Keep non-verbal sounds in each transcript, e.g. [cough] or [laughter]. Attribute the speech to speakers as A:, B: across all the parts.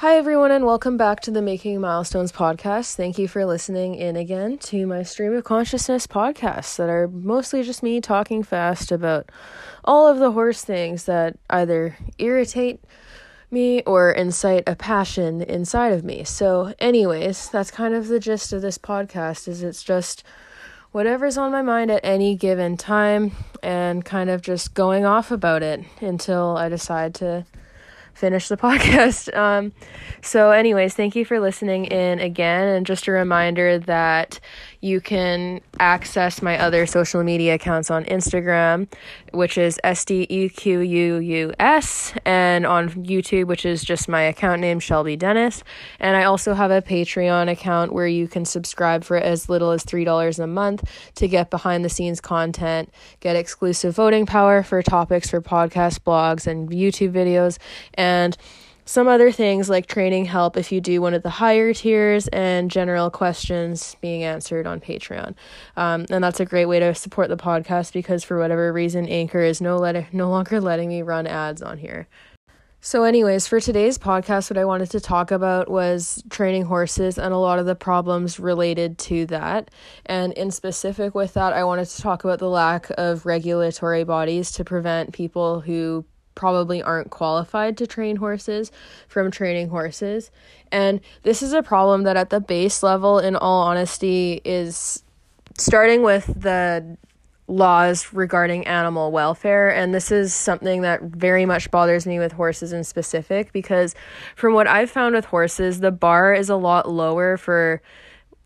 A: Hi, everyone, and welcome back to the Making Milestones podcast. Thank you for listening in again to my Stream of Consciousness podcasts that are mostly just me talking fast about all of the horse things that either irritate me or incite a passion inside of me. So, anyways, that's kind of the gist of this podcast is it's just whatever's on my mind at any given time and kind of just going off about it until I decide to finish the [laughs] podcast. Um, so, anyways, thank you for listening in again. And just a reminder that you can access my other social media accounts on Instagram, which is SDEQUUS, and on YouTube, which is just my account name, Shelby Dennis. And I also have a Patreon account where you can subscribe for as little as $3 a month to get behind the scenes content, get exclusive voting power for topics for podcast blogs and YouTube videos, and some other things like training help if you do one of the higher tiers and general questions being answered on Patreon. Um, and that's a great way to support the podcast because for whatever reason, Anchor is no let- no longer letting me run ads on here. So, anyways, for today's podcast, what I wanted to talk about was training horses and a lot of the problems related to that. And in specific with that, I wanted to talk about the lack of regulatory bodies to prevent people who probably aren't qualified to train horses from training horses. And this is a problem that, at the base level, in all honesty, is starting with the laws regarding animal welfare. And this is something that very much bothers me with horses in specific because, from what I've found with horses, the bar is a lot lower for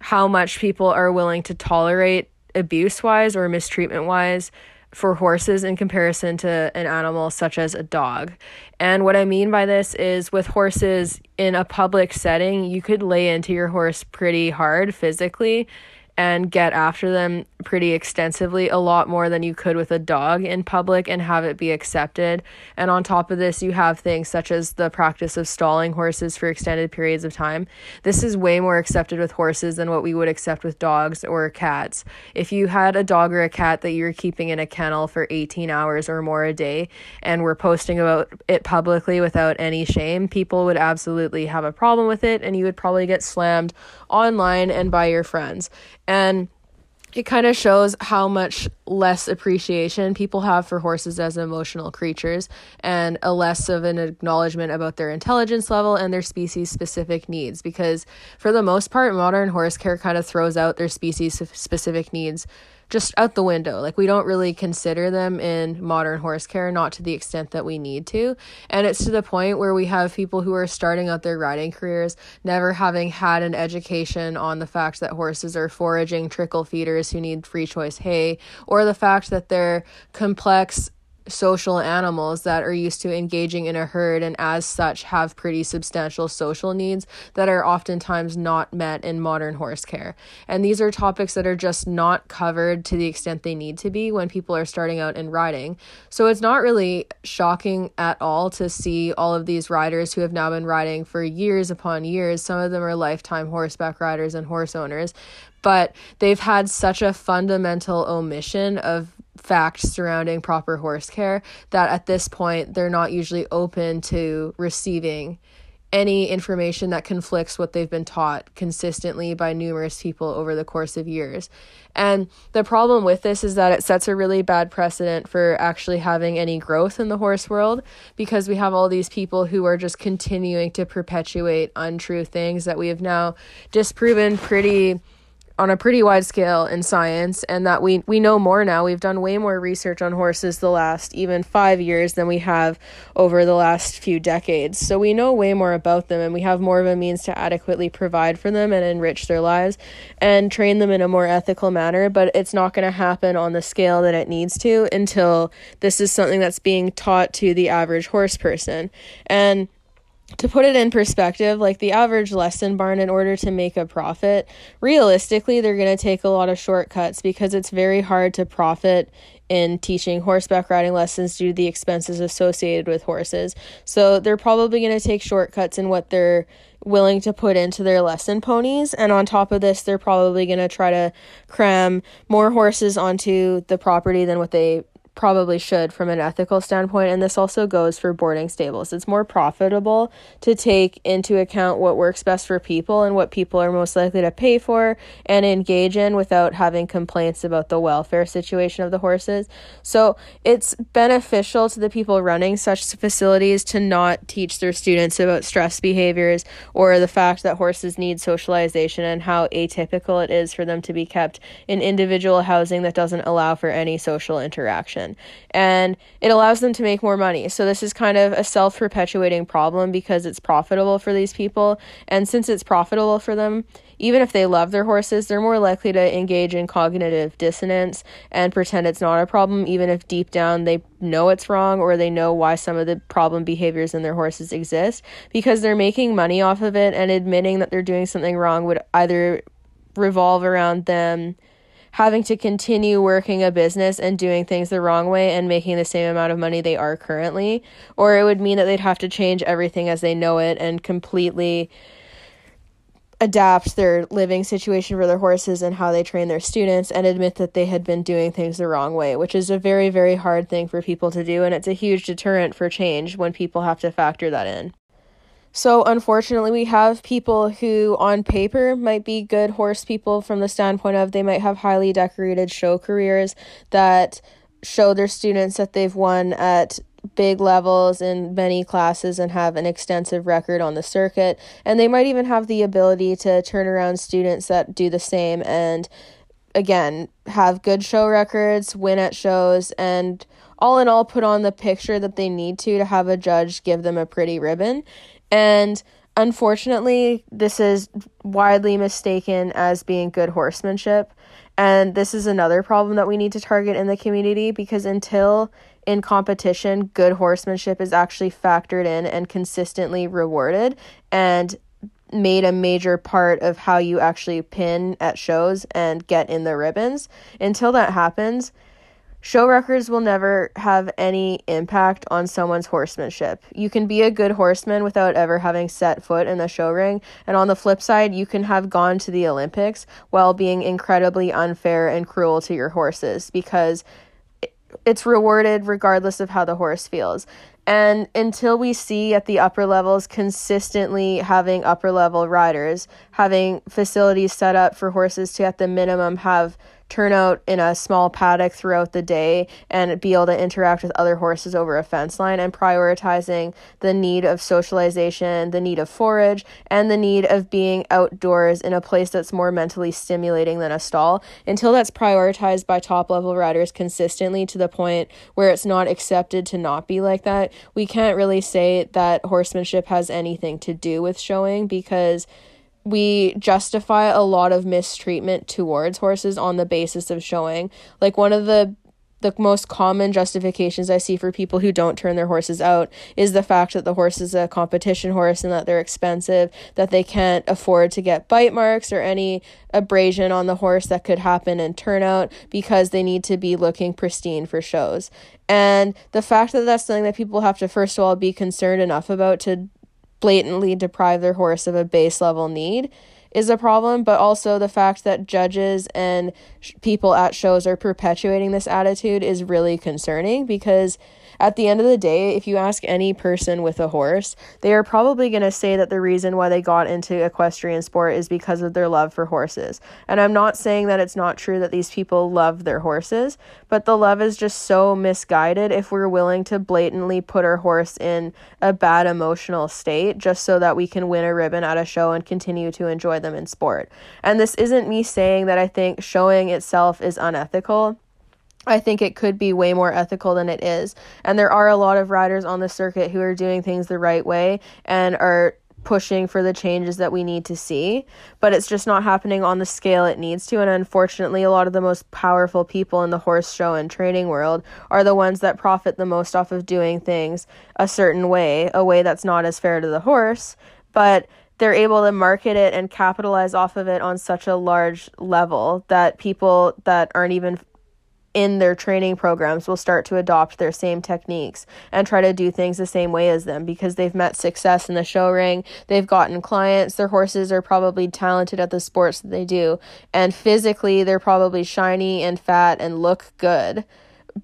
A: how much people are willing to tolerate abuse wise or mistreatment wise for horses in comparison to an animal such as a dog. And what I mean by this is with horses in a public setting, you could lay into your horse pretty hard physically and get after them pretty extensively, a lot more than you could with a dog in public and have it be accepted. And on top of this, you have things such as the practice of stalling horses for extended periods of time. This is way more accepted with horses than what we would accept with dogs or cats. If you had a dog or a cat that you were keeping in a kennel for 18 hours or more a day and were posting about it publicly without any shame, people would absolutely have a problem with it and you would probably get slammed online and by your friends. And it kind of shows how much less appreciation people have for horses as emotional creatures and a less of an acknowledgement about their intelligence level and their species specific needs. Because for the most part modern horse care kind of throws out their species specific needs just out the window. Like we don't really consider them in modern horse care, not to the extent that we need to. And it's to the point where we have people who are starting out their riding careers, never having had an education on the fact that horses are foraging trickle feeders who need free choice hay, or the fact that they're complex social animals that are used to engaging in a herd and as such have pretty substantial social needs that are oftentimes not met in modern horse care. And these are topics that are just not covered to the extent they need to be when people are starting out in riding. So it's not really shocking at all to see all of these riders who have now been riding for years upon years. Some of them are lifetime horseback riders and horse owners, but they've had such a fundamental omission of facts surrounding proper horse care that at this point they're not usually open to receiving any information that conflicts what they've been taught consistently by numerous people over the course of years. And the problem with this is that it sets a really bad precedent for actually having any growth in the horse world because we have all these people who are just continuing to perpetuate untrue things that we have now disproven pretty on a pretty wide scale in science and that we we know more now. We've done way more research on horses the last even 5 years than we have over the last few decades. So we know way more about them and we have more of a means to adequately provide for them and enrich their lives and train them in a more ethical manner. But it's not going to happen on the scale that it needs to until this is something that's being taught to the average horse person. And to put it in perspective, like the average lesson barn, in order to make a profit, realistically, they're going to take a lot of shortcuts because it's very hard to profit in teaching horseback riding lessons due to the expenses associated with horses. So they're probably going to take shortcuts in what they're willing to put into their lesson ponies. And on top of this, they're probably going to try to cram more horses onto the property than what they probably should from an ethical standpoint. And this also goes for boarding stables. It's more profitable to take into account what works best for people and what people are most likely to pay for and engage in without having complaints about the welfare situation of the horses. So it's beneficial to the people running such facilities to not teach their students about stress behaviors or the fact that horses need socialization and how atypical it is for them to be kept in individual housing that doesn't allow for any social interaction. And it allows them to make more money. So this is kind of a self perpetuating problem because it's profitable for these people. And since it's profitable for them, even if they love their horses, they're more likely to engage in cognitive dissonance and pretend it's not a problem, even if deep down they know it's wrong or they know why some of the problem behaviors in their horses exist because they're making money off of it and admitting that they're doing something wrong would either revolve around them having to continue working a business and doing things the wrong way and making the same amount of money they are currently, or it would mean that they'd have to change everything as they know it and completely adapt their living situation for their horses and how they train their students and admit that they had been doing things the wrong way, which is a very, very hard thing for people to do. And it's a huge deterrent for change when people have to factor that in. So, unfortunately, we have people who, on paper, might be good horse people from the standpoint of they might have highly decorated show careers that show their students that they've won at big levels in many classes and have an extensive record on the circuit. And they might even have the ability to turn around students that do the same and, again, have good show records, win at shows, and all in all, put on the picture that they need to to have a judge give them a pretty ribbon. And unfortunately, this is widely mistaken as being good horsemanship. And this is another problem that we need to target in the community because until in competition, good horsemanship is actually factored in and consistently rewarded and made a major part of how you actually pin at shows and get in the ribbons. Until that happens, Show records will never have any impact on someone's horsemanship. You can be a good horseman without ever having set foot in the show ring, and on the flip side, you can have gone to the Olympics while being incredibly unfair and cruel to your horses because it's rewarded regardless of how the horse feels. And until we see at the upper levels consistently having upper level riders, having facilities set up for horses to at the minimum have turn out in a small paddock throughout the day and be able to interact with other horses over a fence line and prioritizing the need of socialization, the need of forage, and the need of being outdoors in a place that's more mentally stimulating than a stall. Until that's prioritized by top level riders consistently to the point where it's not accepted to not be like that, we can't really say that horsemanship has anything to do with showing because we justify a lot of mistreatment towards horses on the basis of showing. Like one of the the most common justifications I see for people who don't turn their horses out is the fact that the horse is a competition horse and that they're expensive, that they can't afford to get bite marks or any abrasion on the horse that could happen in turnout because they need to be looking pristine for shows. And the fact that that's something that people have to, first of all, be concerned enough about to blatantly deprive their horse of a base level need is a problem, but also the fact that judges and sh- people at shows are perpetuating this attitude is really concerning because at the end of the day, if you ask any person with a horse, they are probably going to say that the reason why they got into equestrian sport is because of their love for horses. And I'm not saying that it's not true that these people love their horses, but the love is just so misguided if we're willing to blatantly put our horse in a bad emotional state just so that we can win a ribbon at a show and continue to enjoy them in sport. And this isn't me saying that I think showing itself is unethical. I think it could be way more ethical than it is. And there are a lot of riders on the circuit who are doing things the right way and are pushing for the changes that we need to see, but it's just not happening on the scale it needs to. And unfortunately, a lot of the most powerful people in the horse show and training world are the ones that profit the most off of doing things a certain way, a way that's not as fair to the horse, but they're able to market it and capitalize off of it on such a large level that people that aren't even in their training programs will start to adopt their same techniques and try to do things the same way as them because they've met success in the show ring, they've gotten clients, their horses are probably talented at the sports that they do, and physically they're probably shiny and fat and look good.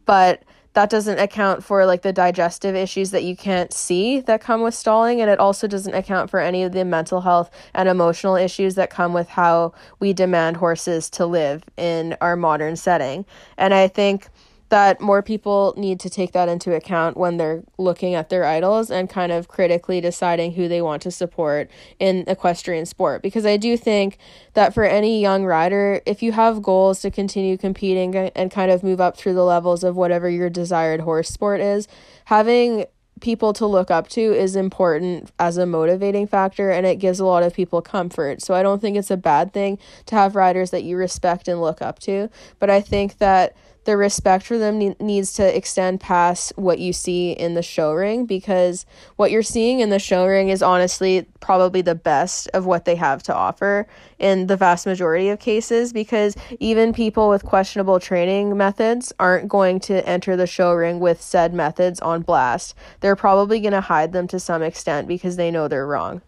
A: But that doesn't account for like the digestive issues that you can't see that come with stalling and it also doesn't account for any of the mental health and emotional issues that come with how we demand horses to live in our modern setting. And i think that more people need to take that into account when they're looking at their idols and kind of critically deciding who they want to support in equestrian sport. Because I do think that for any young rider, if you have goals to continue competing and kind of move up through the levels of whatever your desired horse sport is, having people to look up to is important as a motivating factor and it gives a lot of people comfort. So I don't think it's a bad thing to have riders that you respect and look up to, but I think that the respect for them ne- needs to extend past what you see in the show ring because what you're seeing in the show ring is honestly probably the best of what they have to offer in the vast majority of cases because even people with questionable training methods aren't going to enter the show ring with said methods on blast. They're probably going to hide them to some extent because they know they're wrong.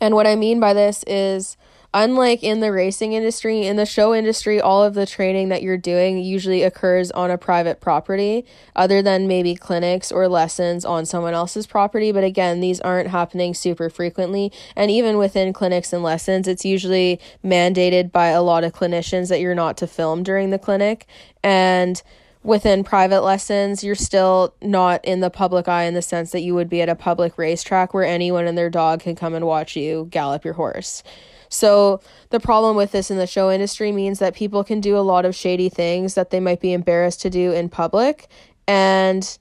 A: And what I mean by this is unlike in the racing industry, in the show industry, all of the training that you're doing usually occurs on a private property, other than maybe clinics or lessons on someone else's property. But again, these aren't happening super frequently. And even within clinics and lessons, it's usually mandated by a lot of clinicians that you're not to film during the clinic. And within private lessons, you're still not in the public eye in the sense that you would be at a public racetrack where anyone and their dog can come and watch you gallop your horse. So the problem with this in the show industry means that people can do a lot of shady things that they might be embarrassed to do in public. And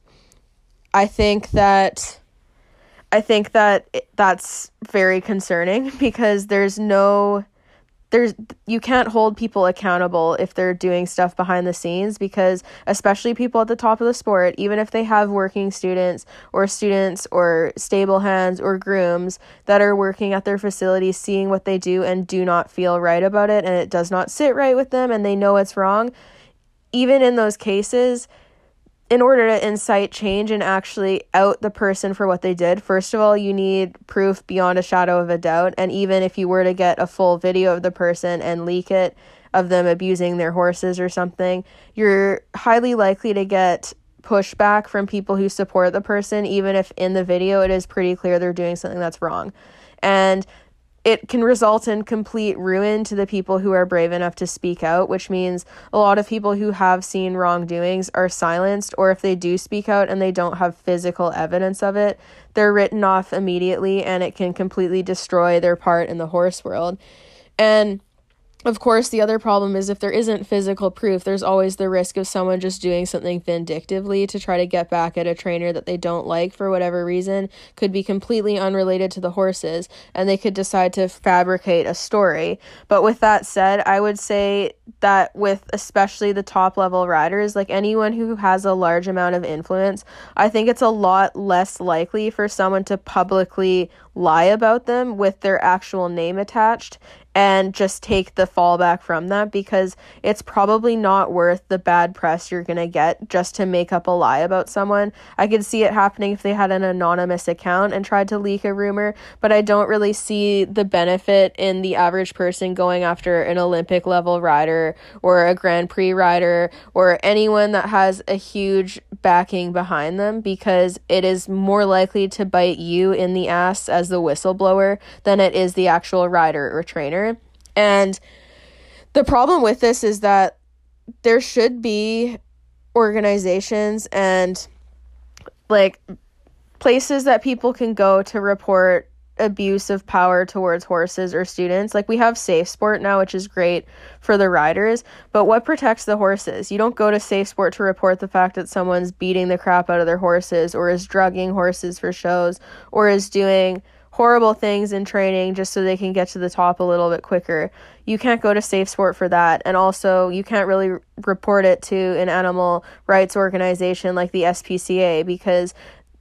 A: I think that I think that that's very concerning [laughs] because there's no there's you can't hold people accountable if they're doing stuff behind the scenes because especially people at the top of the sport even if they have working students or students or stable hands or grooms that are working at their facilities seeing what they do and do not feel right about it and it does not sit right with them and they know it's wrong even in those cases in order to incite change and actually out the person for what they did, first of all, you need proof beyond a shadow of a doubt. And even if you were to get a full video of the person and leak it of them abusing their horses or something, you're highly likely to get pushback from people who support the person, even if in the video it is pretty clear they're doing something that's wrong. And it can result in complete ruin to the people who are brave enough to speak out, which means a lot of people who have seen wrongdoings are silenced, or if they do speak out and they don't have physical evidence of it, they're written off immediately and it can completely destroy their part in the horse world. And of course, the other problem is if there isn't physical proof, there's always the risk of someone just doing something vindictively to try to get back at a trainer that they don't like for whatever reason, could be completely unrelated to the horses, and they could decide to fabricate a story. But with that said, I would say that with especially the top level riders, like anyone who has a large amount of influence, I think it's a lot less likely for someone to publicly lie about them with their actual name attached and just take the fallback from that because it's probably not worth the bad press you're going to get just to make up a lie about someone. I could see it happening if they had an anonymous account and tried to leak a rumor, but I don't really see the benefit in the average person going after an Olympic level rider or a Grand Prix rider or anyone that has a huge backing behind them because it is more likely to bite you in the ass as the whistleblower than it is the actual rider or trainer. And the problem with this is that there should be organizations and like places that people can go to report abuse of power towards horses or students. Like we have Safe Sport now, which is great for the riders, but what protects the horses? You don't go to Safe Sport to report the fact that someone's beating the crap out of their horses or is drugging horses for shows or is doing horrible things in training just so they can get to the top a little bit quicker. You can't go to Safe Sport for that. And also, you can't really report it to an animal rights organization like the SPCA because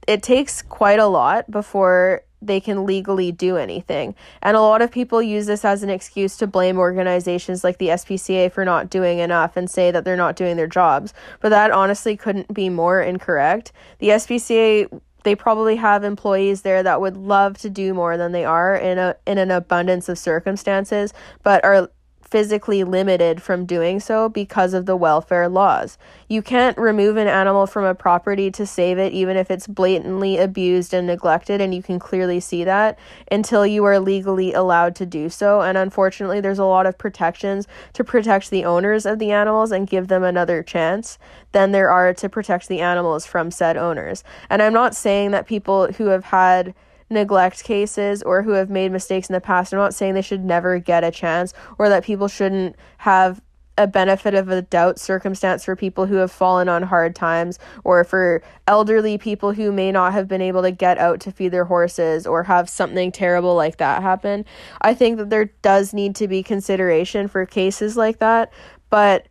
A: it takes quite a lot before they can legally do anything. And a lot of people use this as an excuse to blame organizations like the SPCA for not doing enough and say that they're not doing their jobs. But that honestly couldn't be more incorrect. The SPCA they probably have employees there that would love to do more than they are in a in an abundance of circumstances, but are physically limited from doing so because of the welfare laws. You can't remove an animal from a property to save it, even if it's blatantly abused and neglected, and you can clearly see that until you are legally allowed to do so. And unfortunately, there's a lot of protections to protect the owners of the animals and give them another chance than there are to protect the animals from said owners. And I'm not saying that people who have had neglect cases or who have made mistakes in the past. I'm not saying they should never get a chance or that people shouldn't have a benefit of a doubt circumstance for people who have fallen on hard times or for elderly people who may not have been able to get out to feed their horses or have something terrible like that happen. I think that there does need to be consideration for cases like that, but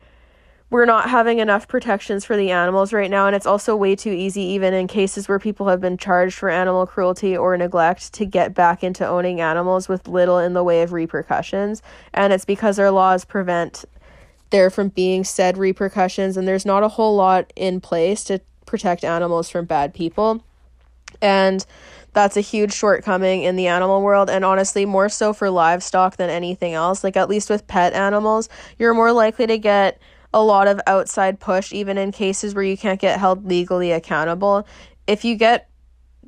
A: we're not having enough protections for the animals right now and it's also way too easy even in cases where people have been charged for animal cruelty or neglect to get back into owning animals with little in the way of repercussions. And it's because our laws prevent there from being said repercussions and there's not a whole lot in place to protect animals from bad people. And that's a huge shortcoming in the animal world and honestly more so for livestock than anything else. Like at least with pet animals you're more likely to get a lot of outside push, even in cases where you can't get held legally accountable. If you get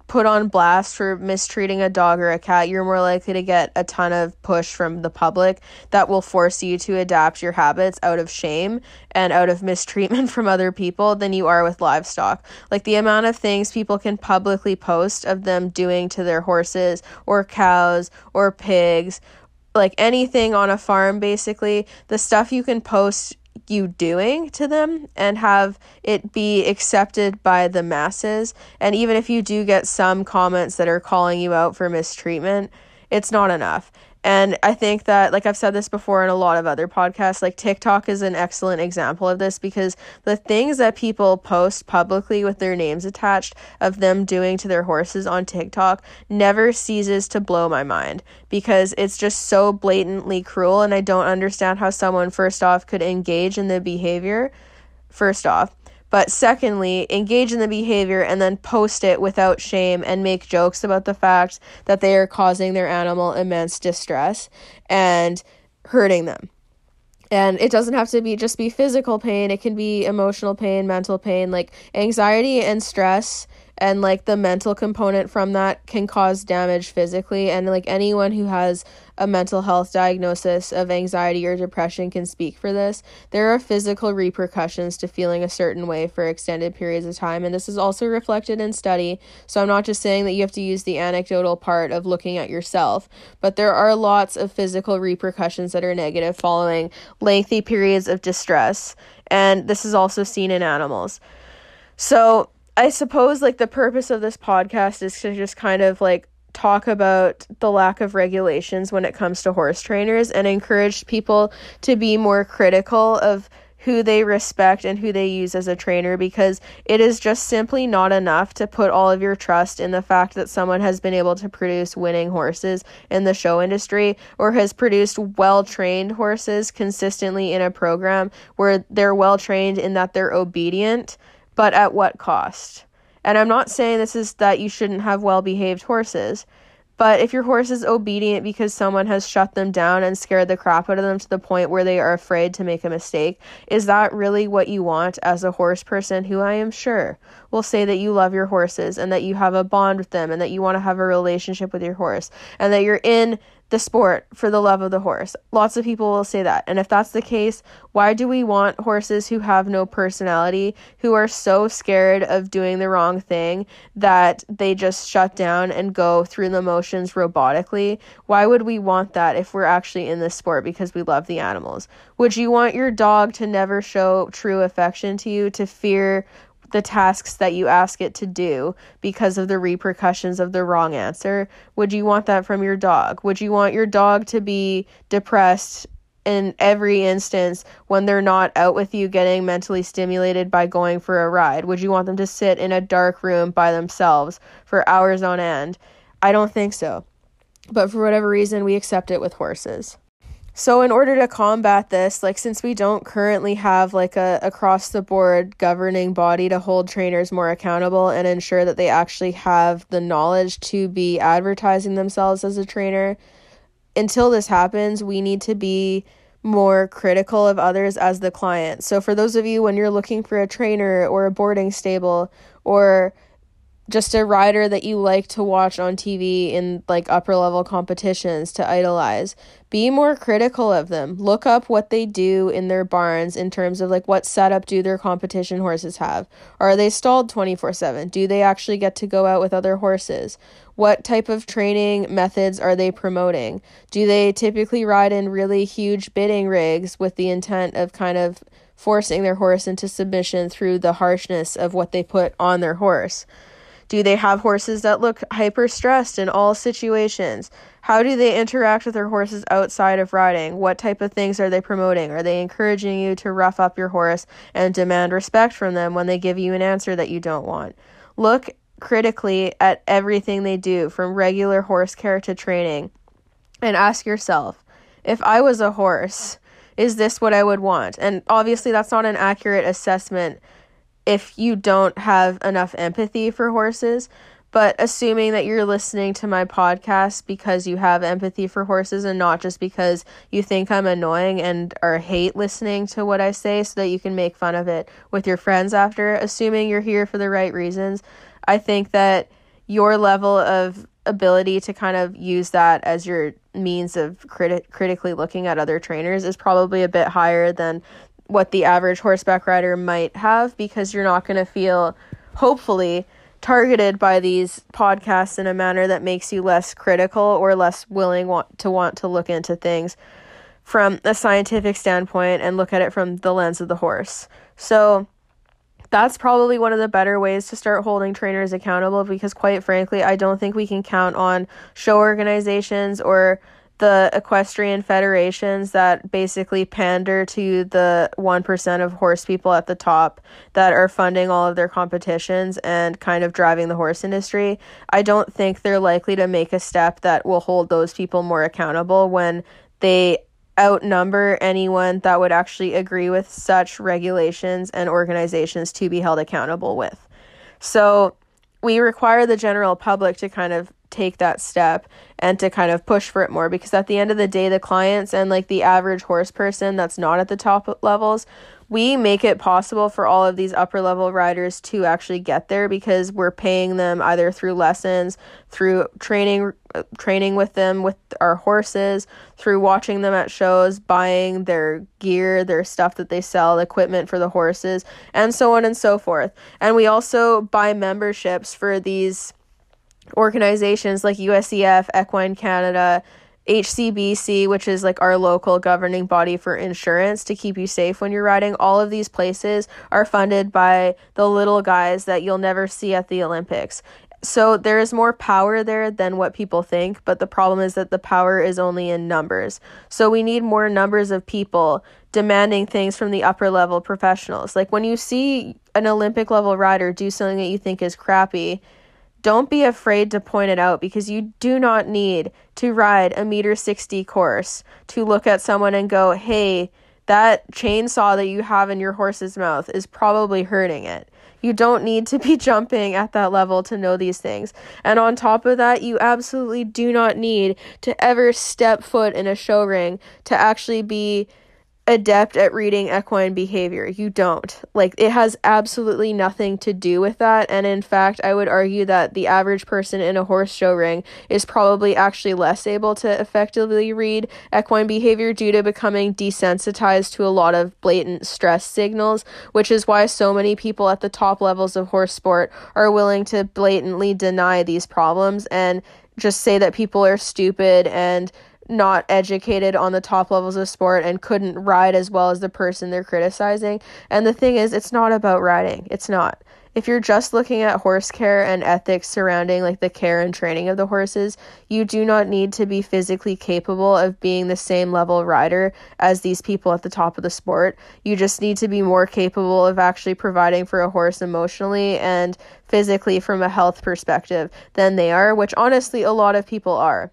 A: put on blast for mistreating a dog or a cat, you're more likely to get a ton of push from the public that will force you to adapt your habits out of shame and out of mistreatment [laughs] from other people than you are with livestock. Like the amount of things people can publicly post of them doing to their horses or cows or pigs like anything on a farm basically the stuff you can post you doing to them and have it be accepted by the masses. And even if you do get some comments that are calling you out for mistreatment, it's not enough. And I think that, like I've said this before in a lot of other podcasts, like TikTok is an excellent example of this because the things that people post publicly with their names attached of them doing to their horses on TikTok never ceases to blow my mind because it's just so blatantly cruel. And I don't understand how someone, first off, could engage in the behavior, first off. But secondly, engage in the behavior and then post it without shame and make jokes about the fact that they are causing their animal immense distress and hurting them. And it doesn't have to be just be physical pain, it can be emotional pain, mental pain, like anxiety and stress and like the mental component from that can cause damage physically and like anyone who has a mental health diagnosis of anxiety or depression can speak for this. There are physical repercussions to feeling a certain way for extended periods of time and this is also reflected in study. So i'm not just saying that you have to use the anecdotal part of looking at yourself but there are lots of physical repercussions that are negative following lengthy periods of distress and this is also seen in animals. So I suppose like the purpose of this podcast is to just kind of like talk about the lack of regulations when it comes to horse trainers and encourage people to be more critical of who they respect and who they use as a trainer because it is just simply not enough to put all of your trust in the fact that someone has been able to produce winning horses in the show industry or has produced well trained horses consistently in a program where they're well trained in that they're obedient but at what cost? And I'm not saying this is that you shouldn't have well behaved horses, but if your horse is obedient because someone has shut them down and scared the crap out of them to the point where they are afraid to make a mistake, is that really what you want as a horse person who I am sure will say that you love your horses and that you have a bond with them and that you want to have a relationship with your horse and that you're in the sport for the love of the horse. Lots of people will say that. And if that's the case, why do we want horses who have no personality, who are so scared of doing the wrong thing that they just shut down and go through the motions robotically? Why would we want that if we're actually in this sport because we love the animals? Would you want your dog to never show true affection to you, to fear the tasks that you ask it to do because of the repercussions of the wrong answer? Would you want that from your dog? Would you want your dog to be depressed in every instance when they're not out with you getting mentally stimulated by going for a ride? Would you want them to sit in a dark room by themselves for hours on end? I don't think so. But for whatever reason, we accept it with horses. So in order to combat this, like since we don't currently have like a across the board governing body to hold trainers more accountable and ensure that they actually have the knowledge to be advertising themselves as a trainer, until this happens, we need to be more critical of others as the client. So, for those of you when you're looking for a trainer or a boarding stable or just a rider that you like to watch on TV in like upper level competitions to idolize. Be more critical of them. Look up what they do in their barns in terms of like what setup do their competition horses have? Are they stalled 24/7? Do they actually get to go out with other horses? What type of training methods are they promoting? Do they typically ride in really huge bitting rigs with the intent of kind of forcing their horse into submission through the harshness of what they put on their horse? Do they have horses that look hyper stressed in all situations? How do they interact with their horses outside of riding? What type of things are they promoting? Are they encouraging you to rough up your horse and demand respect from them when they give you an answer that you don't want? Look critically at everything they do, from regular horse care to training, and ask yourself if I was a horse, is this what I would want? And obviously, that's not an accurate assessment if you don't have enough empathy for horses. But assuming that you're listening to my podcast because you have empathy for horses and not just because you think I'm annoying and or hate listening to what I say so that you can make fun of it with your friends after, assuming you're here for the right reasons, I think that your level of ability to kind of use that as your means of criti- critically looking at other trainers is probably a bit higher than what the average horseback rider might have because you're not going to feel, hopefully, targeted by these podcasts in a manner that makes you less critical or less willing want to want to look into things from a scientific standpoint and look at it from the lens of the horse. So that's probably one of the better ways to start holding trainers accountable because quite frankly, I don't think we can count on show organizations or the equestrian federations that basically pander to the 1% of horse people at the top that are funding all of their competitions and kind of driving the horse industry. I don't think they're likely to make a step that will hold those people more accountable when they outnumber anyone that would actually agree with such regulations and organizations to be held accountable with. So, we require the general public to kind of take that step and to kind of push for it more because at the end of the day the clients and like the average horse person that's not at the top levels we make it possible for all of these upper level riders to actually get there because we're paying them either through lessons through training uh, training with them with our horses through watching them at shows buying their gear their stuff that they sell equipment for the horses and so on and so forth. And we also buy memberships for these organizations like USEF, Equine Canada, HCBC, which is like our local governing body for insurance to keep you safe when you're riding. All of these places are funded by the little guys that you'll never see at the Olympics. So there is more power there than what people think, but the problem is that the power is only in numbers. So we need more numbers of people demanding things from the upper level professionals. Like when you see an Olympic level rider do something that you think is crappy, don't be afraid to point it out because you do not need to ride a meter 60 course to look at someone and go, hey, that chainsaw that you have in your horse's mouth is probably hurting it. You don't need to be [laughs] jumping at that level to know these things. And on top of that, you absolutely do not need to ever step foot in a show ring to actually be adept at reading equine behavior. You don't. Like, it has absolutely nothing to do with that. And in fact, I would argue that the average person in a horse show ring is probably actually less able to effectively read equine behavior due to becoming desensitized to a lot of blatant stress signals, which is why so many people at the top levels of horse sport are willing to blatantly deny these problems and just say that people are stupid and not educated on the top levels of sport and couldn't ride as well as the person they're criticizing. And the thing is, it's not about riding. It's not. If you're just looking at horse care and ethics surrounding like the care and training of the horses, you do not need to be physically capable of being the same level rider as these people at the top of the sport. You just need to be more capable of actually providing for a horse emotionally and physically from a health perspective than they are, which honestly a lot of people are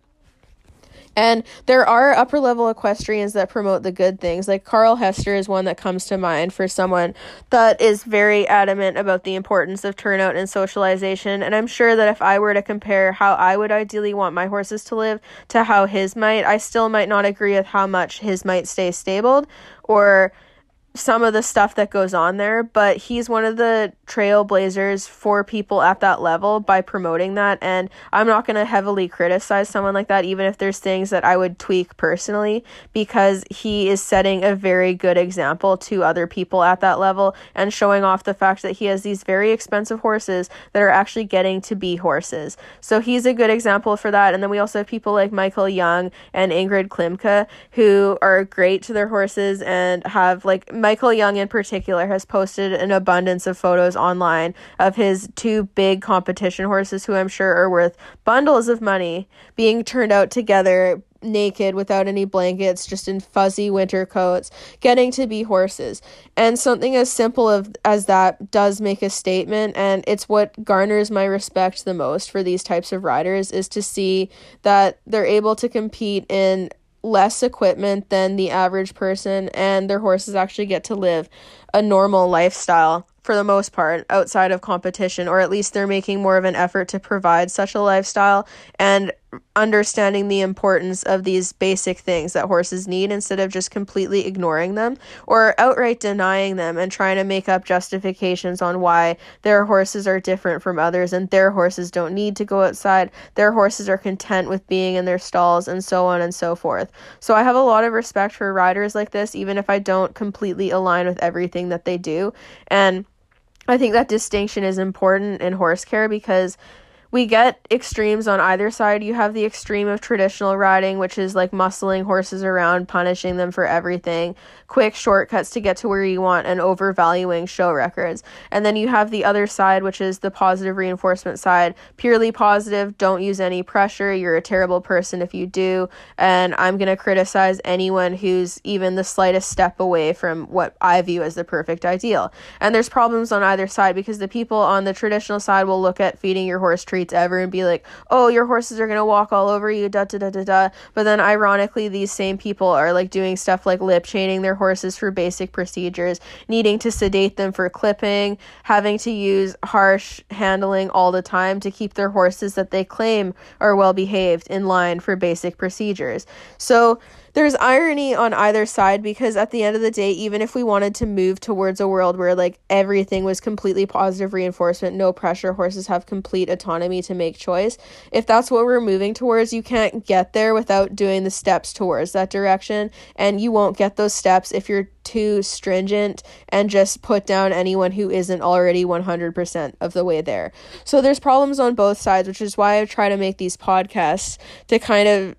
A: And there are upper level equestrians that promote the good things. Like Carl Hester is one that comes to mind for someone that is very adamant about the importance of turnout and socialization. And I'm sure that if I were to compare how I would ideally want my horses to live to how his might, I still might not agree with how much his might stay stabled or some of the stuff that goes on there, but he's one of the trailblazers for people at that level by promoting that. And I'm not going to heavily criticize someone like that, even if there's things that I would tweak personally, because he is setting a very good example to other people at that level and showing off the fact that he has these very expensive horses that are actually getting to be horses. So he's a good example for that. And then we also have people like Michael Jung and Ingrid Klimke who are great to their horses and have like Michael Jung, in particular, has posted an abundance of photos online of his two big competition horses, who I'm sure are worth bundles of money, being turned out together naked without any blankets just in fuzzy winter coats getting to be horses. And something as simple of, as that does make a statement and it's what garners my respect the most for these types of riders is to see that they're able to compete in less equipment than the average person, and their horses actually get to live a normal lifestyle for the most part outside of competition, or at least they're making more of an effort to provide such a lifestyle. And understanding the importance of these basic things that horses need instead of just completely ignoring them or outright denying them and trying to make up justifications on why their horses are different from others and their horses don't need to go outside, their horses are content with being in their stalls, and so on and so forth. So I have a lot of respect for riders like this, even if I don't completely align with everything that they do. And I think that distinction is important in horse care because we get extremes on either side. You have the extreme of traditional riding, which is like muscling horses around, punishing them for everything, quick shortcuts to get to where you want, and overvaluing show records. And then you have the other side, which is the positive reinforcement side, purely positive, don't use any pressure, you're a terrible person if you do, and I'm going to criticize anyone who's even the slightest step away from what I view as the perfect ideal. And there's problems on either side because the people on the traditional side will look at feeding your horse treats ever and be like, oh, your horses are going to walk all over you, da da da da da. But then, ironically, these same people are like doing stuff like lip chaining their horses for basic procedures, needing to sedate them for clipping, having to use harsh handling all the time to keep their horses that they claim are well behaved in line for basic procedures. So, there's irony on either side because at the end of the day, even if we wanted to move towards a world where like everything was completely positive reinforcement, no pressure, horses have complete autonomy to make choice, if that's what we're moving towards, you can't get there without doing the steps towards that direction. And you won't get those steps if you're too stringent and just put down anyone who isn't already 100% of the way there. So there's problems on both sides, which is why I try to make these podcasts to kind of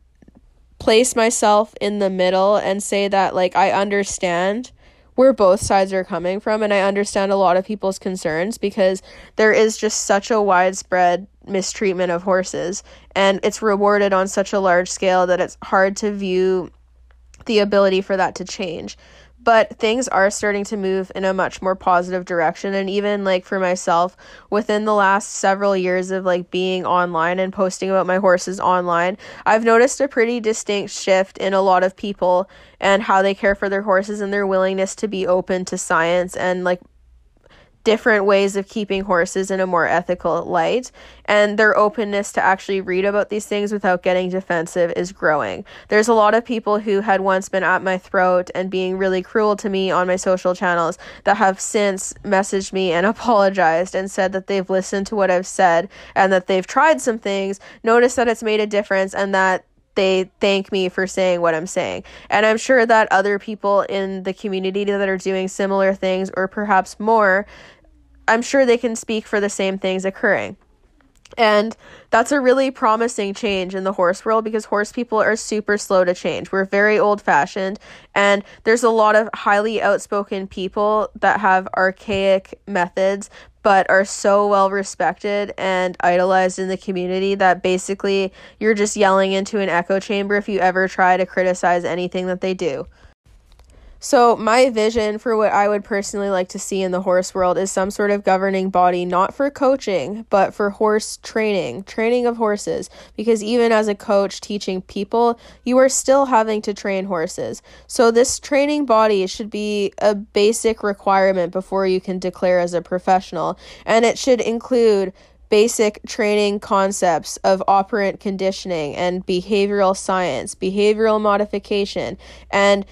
A: place myself in the middle and say that like I understand where both sides are coming from and I understand a lot of people's concerns because there is just such a widespread mistreatment of horses and it's rewarded on such a large scale that it's hard to view the ability for that to change but things are starting to move in a much more positive direction. And even like for myself within the last several years of like being online and posting about my horses online i've noticed a pretty distinct shift in a lot of people and how they care for their horses and their willingness to be open to science and like different ways of keeping horses in a more ethical light and their openness to actually read about these things without getting defensive is growing. There's a lot of people who had once been at my throat and being really cruel to me on my social channels that have since messaged me and [laughs] apologized and said that they've listened to what I've said and that they've tried some things, noticed that it's made a difference and that they thank me for saying what I'm saying. And I'm sure that other people in the community that are doing similar things or perhaps more I'm sure they can speak for the same things occurring. And that's a really promising change in the horse world because horse people are super slow to change. We're very old fashioned, and there's a lot of highly outspoken people that have archaic methods but are so well respected and idolized in the community that basically you're just yelling into an echo chamber if you ever try to criticize anything that they do. So, my vision for what I would personally like to see in the horse world is some sort of governing body, not for coaching, but for horse training, training of horses. Because even as a coach teaching people, you are still having to train horses. So, this training body should be a basic requirement before you can declare as a professional. And it should include basic training concepts of operant conditioning and behavioral science, behavioral modification, and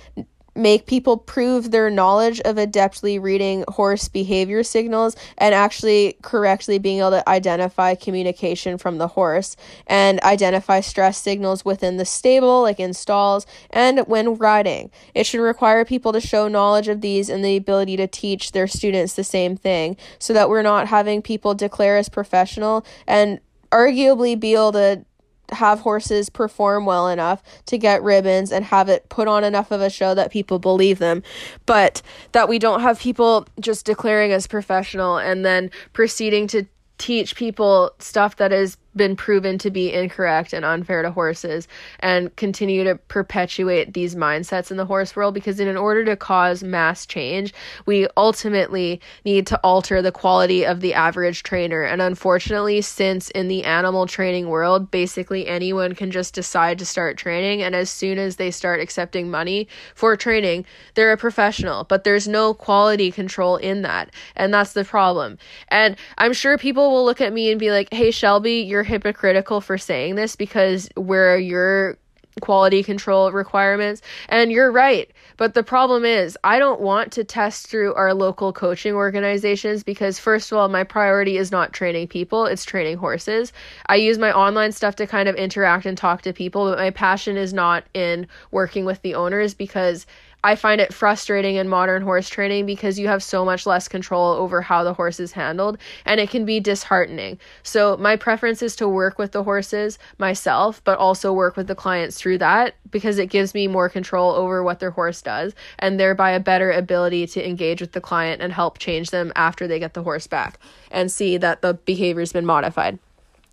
A: make people prove their knowledge of adeptly reading horse behavior signals and actually correctly being able to identify communication from the horse and identify stress signals within the stable, like in stalls, and when riding. It should require people to show knowledge of these and the ability to teach their students the same thing so that we're not having people declare as professional and arguably be able to have horses perform well enough to get ribbons and have it put on enough of a show that people believe them, but that we don't have people just declaring as professional and then proceeding to teach people stuff that has been proven to be incorrect and unfair to horses and continue to perpetuate these mindsets in the horse world because in order to cause mass change we ultimately need to alter the quality of the average trainer. And unfortunately since in the animal training world basically anyone can just decide to start training. And as soon as they start accepting money for training they're a professional but there's no quality control in that. And that's the problem. And i'm sure people will look at me and be like hey shelby you're hypocritical for saying this because where are your quality control requirements. And you're right. But the problem is i don't want to test through our local coaching organizations because first of all my priority is not training people it's training horses. I use my online stuff to kind of interact and talk to people but my passion is not in working with the owners because I find it frustrating in modern horse training because you have so much less control over how the horse is handled and it can be disheartening. So, my preference is to work with the horses myself, but also work with the clients through that because it gives me more control over what their horse does and thereby a better ability to engage with the client and help change them after they get the horse back and see that the behavior's been modified.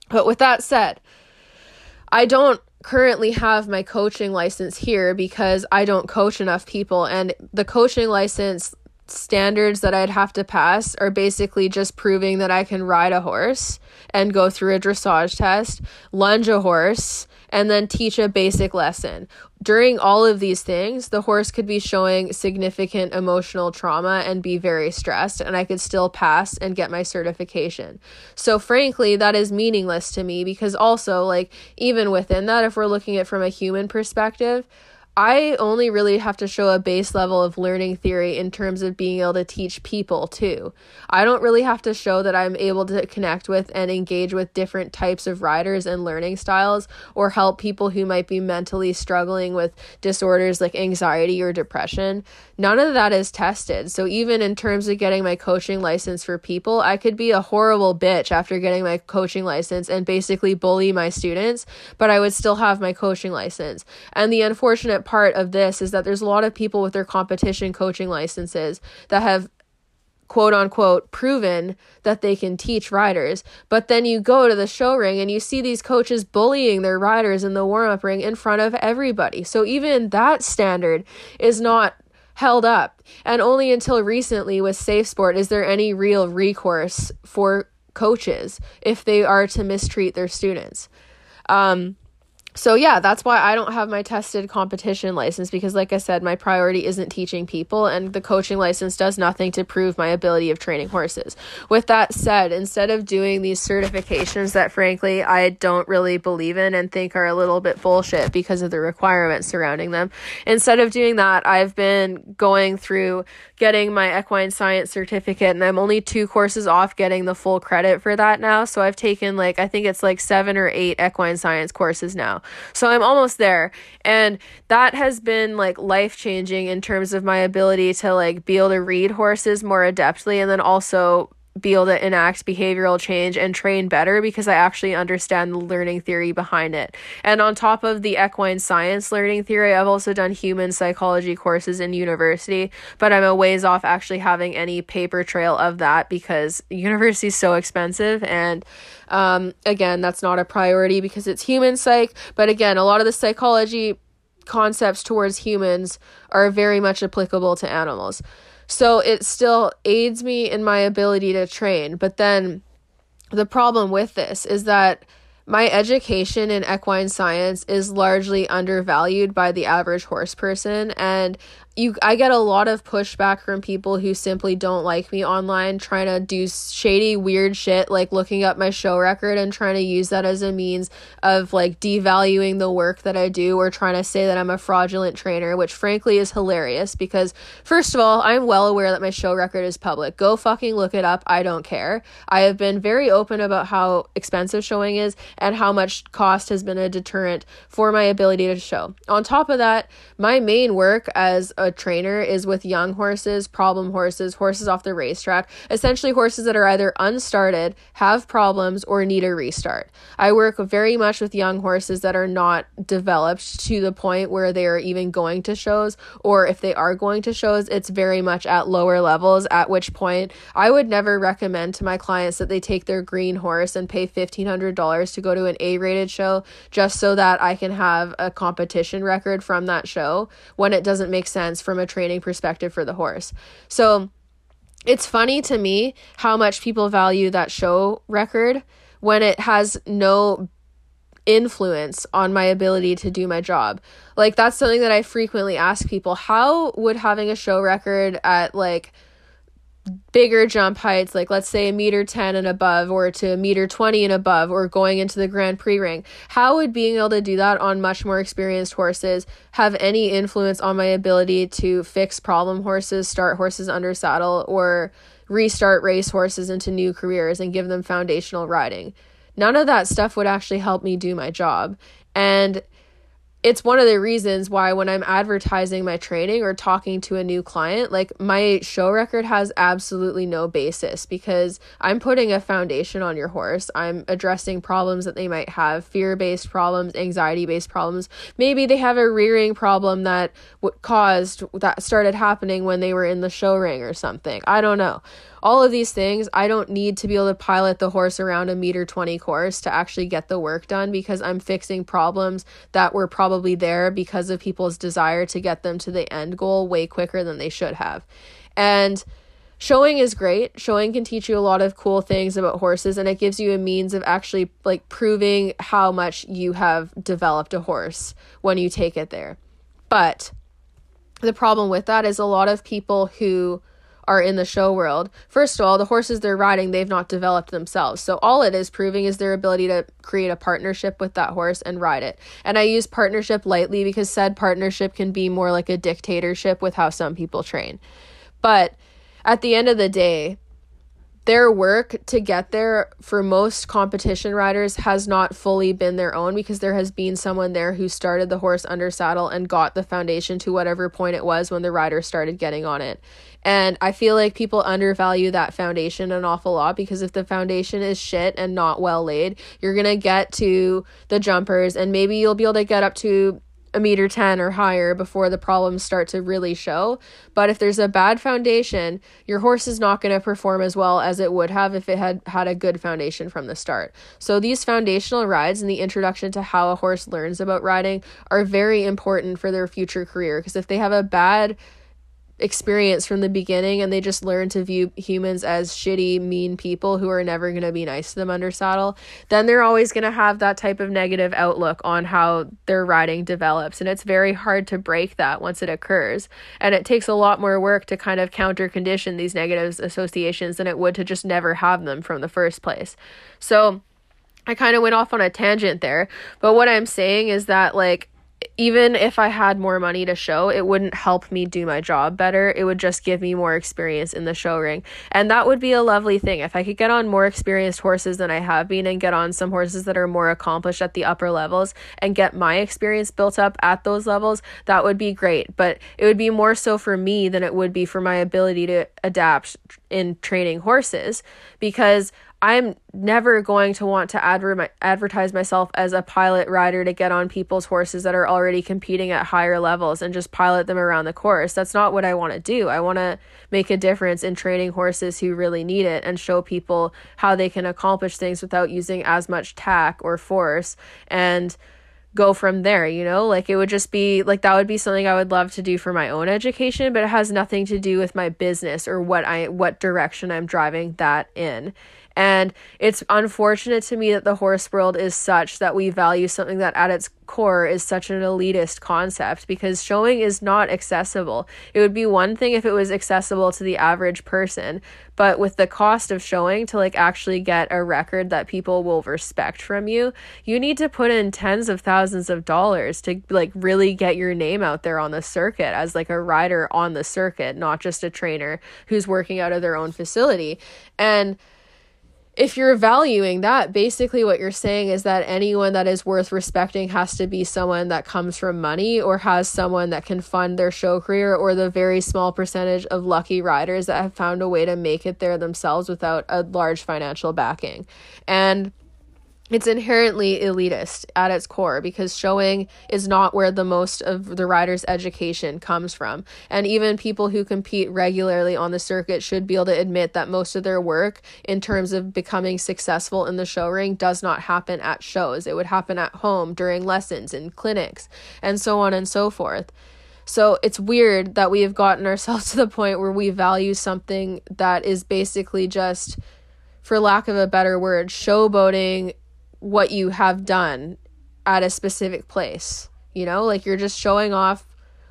A: But with that said, I don't currently have my coaching license here because I don't coach enough people. And the coaching license standards that I'd have to pass are basically just proving that I can ride a horse and go through a dressage test, lunge a horse, and then teach a basic lesson. During all of these things, the horse could be showing significant emotional trauma and be very stressed, and I could still pass and get my certification. So, frankly, that is meaningless to me because also, like, even within that, if we're looking at from a human perspective, I only really have to show a base level of learning theory in terms of being able to teach people too. I don't really have to show that I'm able to connect with and engage with different types of riders and learning styles or help people who might be mentally struggling with disorders like anxiety or depression. None of that is tested. So even in terms of getting my coaching license for people, I could be a horrible bitch after getting my coaching license and basically bully my students, but I would still have my coaching license. And the unfortunate unfortunate part of this is that there's a lot of people with their competition coaching licenses that have quote unquote proven that they can teach riders. But then you go to the show ring and you see these coaches bullying their riders in the warm up ring in front of everybody. So even that standard is not held up. And only until recently with Safe Sport is there any real recourse for coaches if they are to mistreat their students. Um, so yeah that's why i don't have my tested competition license because like i said my priority isn't teaching people and the coaching license does nothing to prove my ability of training horses. With that said instead of doing these certifications that frankly i don't really believe in and think are a little bit bullshit because of the requirements surrounding them instead of doing that i've been going through getting my equine science certificate and i'm only two courses off getting the full credit for that now so i've taken like i think it's like seven or eight equine science courses now so I'm almost there. And that has been like life changing in terms of my ability to like be able to read horses more adeptly and then also be able to enact behavioral change and train better because I actually understand the learning theory behind it. And on top of the equine science learning theory, I've also done human psychology courses in university, but I'm a ways off actually having any paper trail of that because [laughs] university is so expensive. And um, again, that's not a priority because it's human psych. But again, a lot of the psychology concepts towards humans are very much applicable to animals. So it still aids me in my ability to train. But then the problem with this is that my education in equine science is largely undervalued by the average horse person and you I get a lot of pushback from people who simply don't like me online trying to do shady weird shit like looking up my show record and trying to use that as a means of like devaluing the work that I do or trying to say that I'm a fraudulent trainer which frankly is hilarious because first of all I'm well aware that my show record is public. Go fucking look it up. I don't care. I have been very open about how expensive showing is and how much cost has been a deterrent for my ability to show. On top of that my main work as a trainer is with young horses, problem horses, horses off the racetrack, essentially horses that are either unstarted, have problems, or need a restart. I work very much with young horses that are not developed to the point where they are even going to shows, or if they are going to shows, it's very much at lower levels, at which point I would never recommend to my clients that they take their green horse and pay $1,500 to go to an A rated show just so that I can have a competition record from that show when it doesn't make sense sense from a training perspective for the horse. So it's funny to me how much people value that show record when it has no influence on my ability to do my job. Like that's something that I frequently ask people, how would having a show record at like bigger jump heights, like let's say a meter 10 and above, or to a meter 20 and above, or going into the Grand Prix ring, how would being able to do that on much more experienced horses have any influence on my ability to fix problem horses, start horses under saddle, or restart race horses into new careers and give them foundational riding? None of that stuff would actually help me do my job. And it's one of the reasons why when I'm advertising my training or talking to a new client, like my show record has absolutely no basis because I'm putting a foundation on your horse. I'm addressing problems that they might have, fear-based problems, anxiety-based problems. Maybe they have a rearing problem that w- caused that started happening when they were in the show ring or something. I don't know all of these things, I don't need to be able to pilot the horse around a meter 20 course to actually get the work done because I'm fixing problems that were probably there because of people's desire to get them to the end goal way quicker than they should have. And showing is great. Showing can teach you a lot of cool things about horses and it gives you a means of actually like proving how much you have developed a horse when you take it there. But the problem with that is a lot of people who are in the show world. First of all, the horses they're riding, they've not developed themselves. So all it is proving is their ability to create a partnership with that horse and ride it. And I use partnership lightly because said partnership can be more like a dictatorship with how some people train. But at the end of the day, their work to get there for most competition riders has not fully been their own because there has been someone there who started the horse under saddle and got the foundation to whatever point it was when the rider started getting on it. And I feel like people undervalue that foundation an awful lot because if the foundation is shit and not well laid, you're going to get to the jumpers and maybe you'll be able to get up to a meter 10 or higher before the problems start to really show. But if there's a bad foundation, your horse is not going to perform as well as it would have if it had had a good foundation from the start. So these foundational rides and the introduction to how a horse learns about riding are very important for their future career because if they have a bad experience from the beginning and they just learn to view humans as shitty, mean people who are never going to be nice to them under saddle, then they're always going to have that type of negative outlook on how their riding develops. And it's very hard to break that once it occurs. And it takes a lot more work to kind of counter condition these negative associations than it would to just never have them from the first place. So, I kind of went off on a tangent there, but what I'm saying is that, like, even if I had more money to show, it wouldn't help me do my job better. It would just give me more experience in the show ring. And that would be a lovely thing. If I could get on more experienced horses than I have been and get on some horses that are more accomplished at the upper levels and get my experience built up at those levels, that would be great. But it would be more so for me than it would be for my ability to adapt in training horses because I'm never going to want to adver- advertise myself as a pilot rider to get on people's horses that are already competing at higher levels and just pilot them around the course. That's not what I want to do. I want to make a difference in training horses who really need it and show people how they can accomplish things without using as much tack or force and go from there, you know? Like it would just be like that would be something I would love to do for my own education, but it has nothing to do with my business or what I what direction I'm driving that in. And it's unfortunate to me that the horse world is such that we value something that at its core is such an elitist concept because showing is not accessible. It would be one thing if it was accessible to the average person, but with the cost of showing to like actually get a record that people will respect from you, you need to put in tens of thousands of dollars to like really get your name out there on the circuit as like a rider on the circuit, not just a trainer who's working out of their own facility. And if you're valuing that, basically what you're saying is that anyone that is worth respecting has to be someone that comes from money or has someone that can fund their show career or the very small percentage of lucky riders that have found a way to make it there themselves without a large financial backing. And it's inherently elitist at its core because showing is not where the most of the rider's education comes from. And even people who compete regularly on the circuit should be able to admit that most of their work in terms of becoming successful in the show ring does not happen at shows. It would happen at home during lessons in clinics and so on and so forth. So it's weird that we have gotten [laughs] ourselves to the point where we value something that is basically just for lack of a better word, showboating what you have done at a specific place. You know, like you're just showing off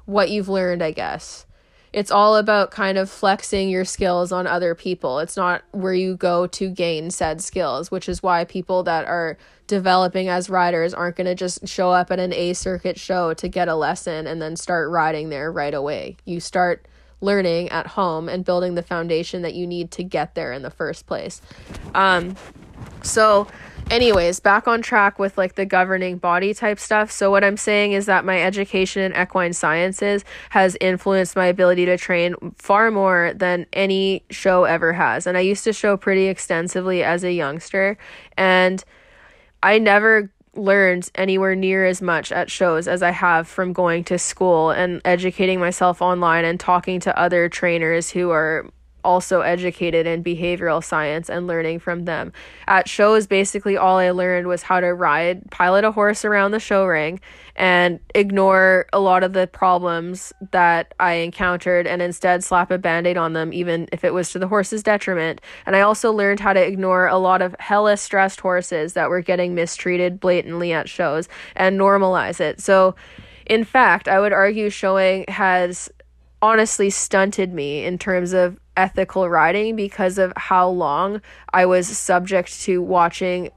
A: what you've learned, I guess. It's all about kind of flexing your skills on other people. It's not where you go to gain said skills, which is why people that are developing as riders aren't going to just show up at an A circuit show to get a lesson and then start riding there right away. You start learning at home and building the foundation that you need to get there in the first place. Um, so anyways, back on track with like the governing body type stuff. So, what I'm saying is that my education in equine sciences has influenced my ability to train far more than any show ever has. And I used to show pretty extensively as a youngster, and I never learned anywhere near as much at shows as I have from going to school and educating myself online and talking to other trainers who are also educated in behavioral science and learning from them. At shows, basically, all I learned was how to ride, pilot a horse around the show ring, and ignore a lot of the problems that I encountered and instead slap a band aid on them, even if it was to the horse's detriment. And I also learned how to ignore a lot of hella stressed horses that were getting mistreated blatantly at shows and normalize it. So, in fact, I would argue showing has honestly stunted me in terms of ethical riding because of how long I was subject to watching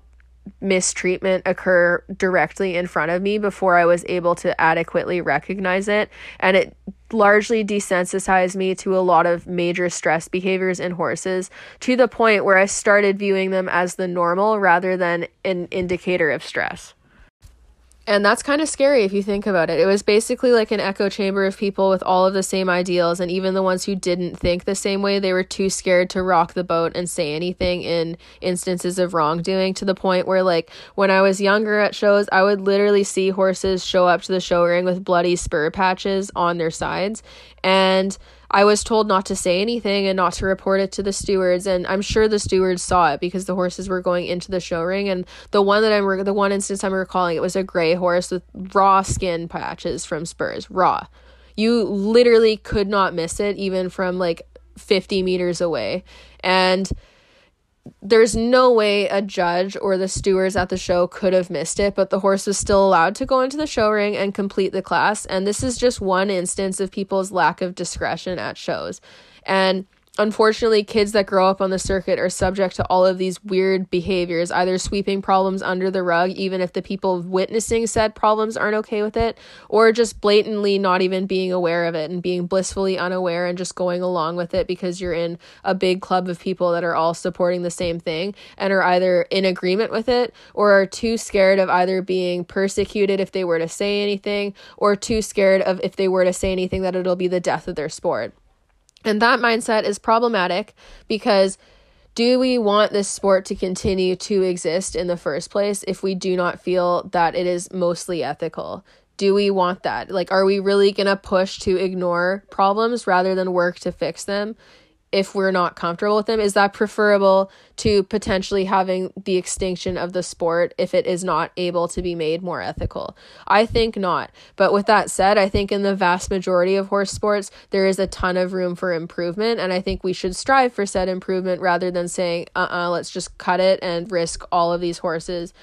A: mistreatment occur directly in front of me before I was able to adequately recognize it. And it largely desensitized me to a lot of major stress behaviors in horses to the point where I started viewing them as the normal rather than an indicator of stress. And that's kind of scary if you think about it. It was basically like an echo chamber of people with all of the same ideals, and even the ones who didn't think the same way, they were too scared to rock the boat and say anything in instances of wrongdoing to the point where, like, when I was younger at shows, I would literally see horses show up to the show ring with bloody spur patches on their sides. And I was told not to say anything and not to report it to the stewards, and I'm sure the stewards saw it because the horses were going into the show ring. And the one that I'm re- the one instance I'm recalling, it was a gray horse with raw skin patches from spurs, raw. You literally could not miss it, even from like 50 meters away, and there's no way a judge or the stewards at the show could have missed it, but the horse was still allowed to go into the show ring and complete the class. And this is just one instance of people's lack of discretion at shows. And Unfortunately, kids that grow up on the circuit are subject to all of these weird behaviors, either sweeping problems under the rug, even if the people witnessing said problems aren't okay with it, or just blatantly not even being aware of it and being blissfully unaware and just going along with it because you're in a big club of people that are all supporting the same thing and are either in agreement with it or are too scared of either being persecuted if they were to say anything or too scared of if they were to say anything that it'll be the death of their sport. And that mindset is problematic because do we want this sport to continue to exist in the first place if we do not feel that it is mostly ethical? Do we want that? Like, are we really going to push to ignore problems rather than work to fix them? If we're not comfortable with them is that preferable to potentially having the extinction of the sport if it is not able to be made more ethical? I think not. But with that said i think in the vast majority of horse sports there is a ton of room for improvement and i think we should strive for said improvement rather than saying uh-uh let's just cut it and risk all of these horses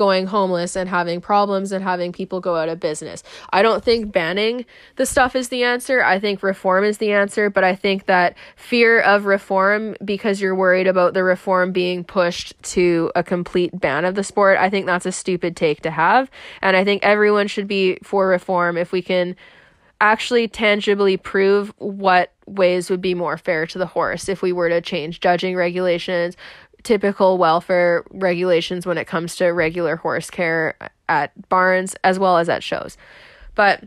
A: going homeless and having problems and having people go out of business. I don't think banning the stuff is the answer. I think reform is the answer, but I think that fear of reform because you're worried about the reform being pushed to a complete ban of the sport, I think that's a stupid take to have. And I think everyone should be for reform if we can actually tangibly prove what ways would be more fair to the horse if we were to change judging regulations, typical welfare regulations when it comes to regular horse care at barns as well as at shows. But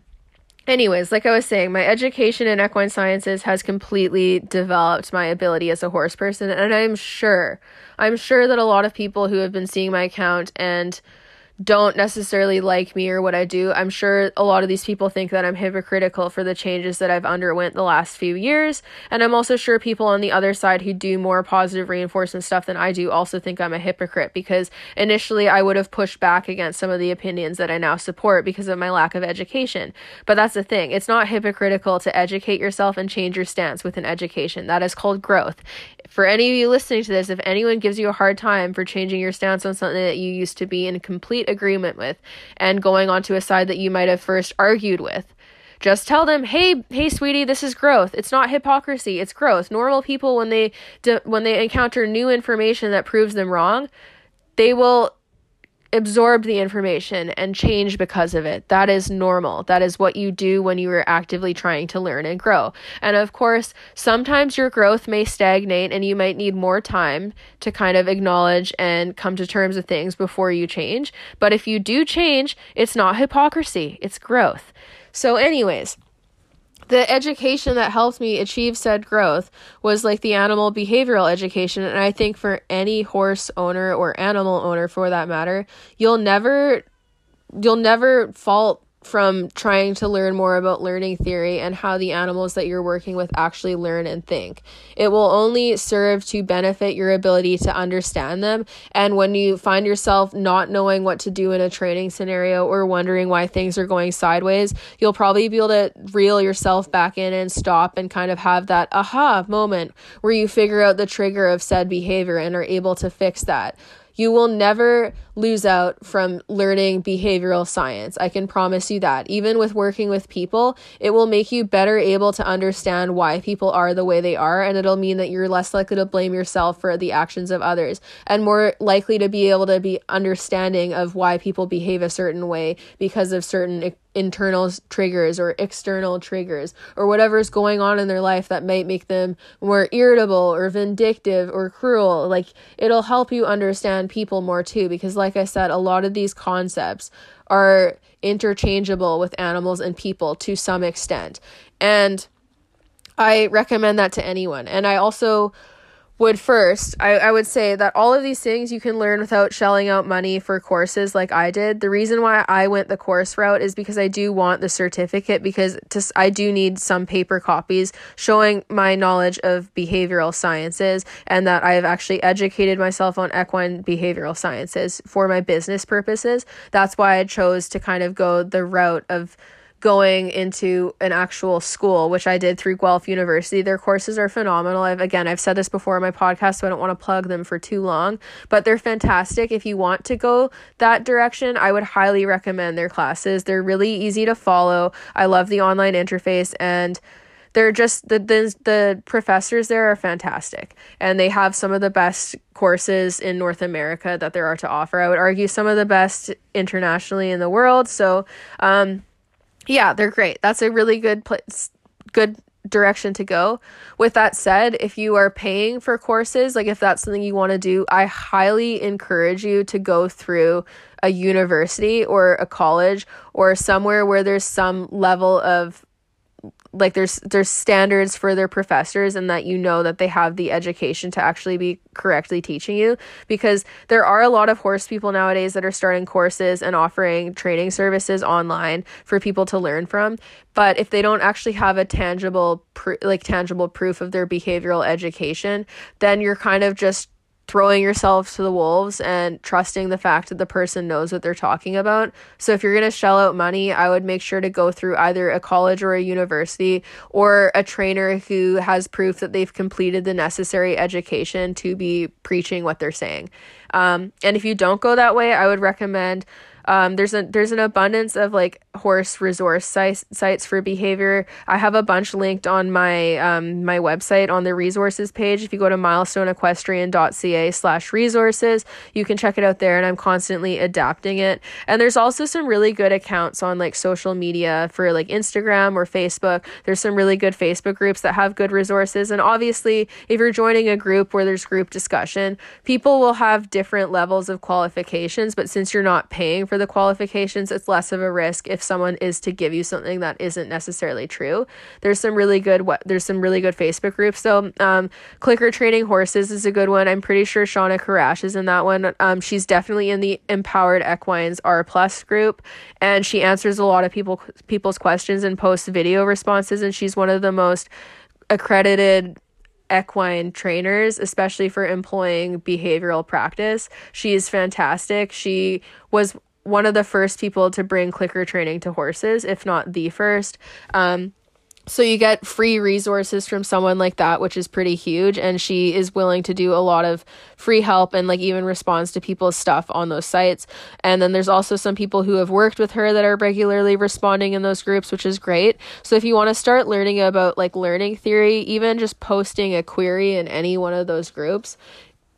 A: anyways, like I was saying, my education in equine sciences has completely developed my ability as a horse person and I'm sure I'm sure that a lot of people who have been seeing my account and don't necessarily like me or what I do. I'm sure a lot of these people think that I'm hypocritical for the changes that I've underwent the last few years, and I'm also sure people on the other side who do more positive reinforcement stuff than I do also think I'm a hypocrite because initially I would have pushed back against some of the opinions that I now support because of my lack of education. But that's the thing. It's not hypocritical to educate yourself and change your stance with an education. That is called growth for any of you listening to this, if anyone gives you a hard time for changing your stance on something that you used to be in complete agreement with and going on to a side that you might have first argued with, just tell them, "Hey, hey sweetie, this is growth. It's not hypocrisy, it's growth." Normal people when they when they encounter new information that proves them wrong, they will absorb the information and change because of it. That is normal. That is what you do when you are actively trying to learn and grow. And of course, sometimes your growth may stagnate and you might need more time to kind of acknowledge and come to terms with things before you change. But if you do change, it's not hypocrisy, it's growth. So, anyways, the education that helped me achieve said growth was like the animal behavioral education and i think for any horse owner or animal owner for that matter you'll never you'll never fault from trying to learn more about learning theory and how the animals that you're working with actually learn and think. It will only serve to benefit your ability to understand them. And when you find yourself not knowing what to do in a training scenario or wondering why things are going sideways, you'll probably be able to reel yourself back in and stop and kind of have that aha moment where you figure out the trigger of said behavior and are able to fix that. You will never lose out from learning behavioral science. I can promise you that. Even with working with people, it will make you better able to understand why people are the way they are, and it'll mean that you're less likely to blame yourself for the actions of others and more likely to be able to be understanding of why people behave a certain way because of certain internal triggers or external triggers or whatever is going on in their life that might make them more irritable or vindictive or cruel. Like it'll help you understand people more too because like I said a lot of these concepts are interchangeable with animals and people to some extent. And I recommend that to anyone. And I also would first, I, I would say that all of these things you can learn without shelling out money for courses like I did. The reason why I went the course route is because I do want the certificate because to, I do need some paper copies showing my knowledge of behavioral sciences and that I have actually educated myself on equine behavioral sciences for my business purposes. That's why I chose to kind of go the route of going into an actual school, which I did through Guelph University. Their courses are phenomenal. I've again, I've said this before on my podcast, so I don't want to plug them for too long, but they're fantastic. If you want to go that direction, I would highly recommend their classes. They're really easy to follow. I love the online interface and they're just the, the the professors there are fantastic and they have some of the best courses in North America that there are to offer. I would argue some of the best internationally in the world. So, um, yeah, they're great. That's a really good place, good direction to go. With that said, if you are paying for courses, like if that's something you want to do, I highly encourage you to go through a university or a college or somewhere where there's some level of like there's there's standards for their professors and that you know that they have the education to actually be correctly teaching you because there are a lot of horse people nowadays that are starting courses and offering training services online for people to learn from. But if they don't actually have a tangible pr- like tangible proof of their behavioral education then you're kind of just throwing yourself to the wolves and trusting the fact that the person knows what they're talking about. So if you're going to shell out money, I would make sure to go through either a college or a university or a trainer who has proof that they've completed the necessary education to be preaching what they're saying. Um, and if you don't go that way, I would recommend um, there's a there's an abundance of like horse resource sites for behavior. I have a bunch linked on my um, my website on the resources page. If you go to milestoneequestrian.ca slash resources, you can check it out there and I'm constantly adapting it. And there's also some really good accounts on like social media for like Instagram or Facebook. There's some really good Facebook groups that have good resources. And obviously if you're joining a group where there's group discussion, people will have different levels of qualifications, but since you're not paying for the qualifications, it's less of a risk if someone is to give you something that isn't necessarily true. There's some really good what there's some really good Facebook groups. So um, clicker training horses is a good one. I'm pretty sure Shawna Karrasch is in that one. Um, she's definitely in the Empowered Equines R plus group, and she answers a lot of people people's questions and posts video responses. And she's one of the most accredited equine trainers, especially for employing behavioral practice. She is fantastic. She was one of the first people to bring clicker training to horses, if not the first. Um, so you get free resources from someone like that, which is pretty huge. And she is willing to do a lot of free help and like even responds to people's stuff on those sites. And then there's also some people who have worked with her that are regularly responding in those groups, which is great. So if you want to start learning about like learning theory, even just posting a query in any one of those groups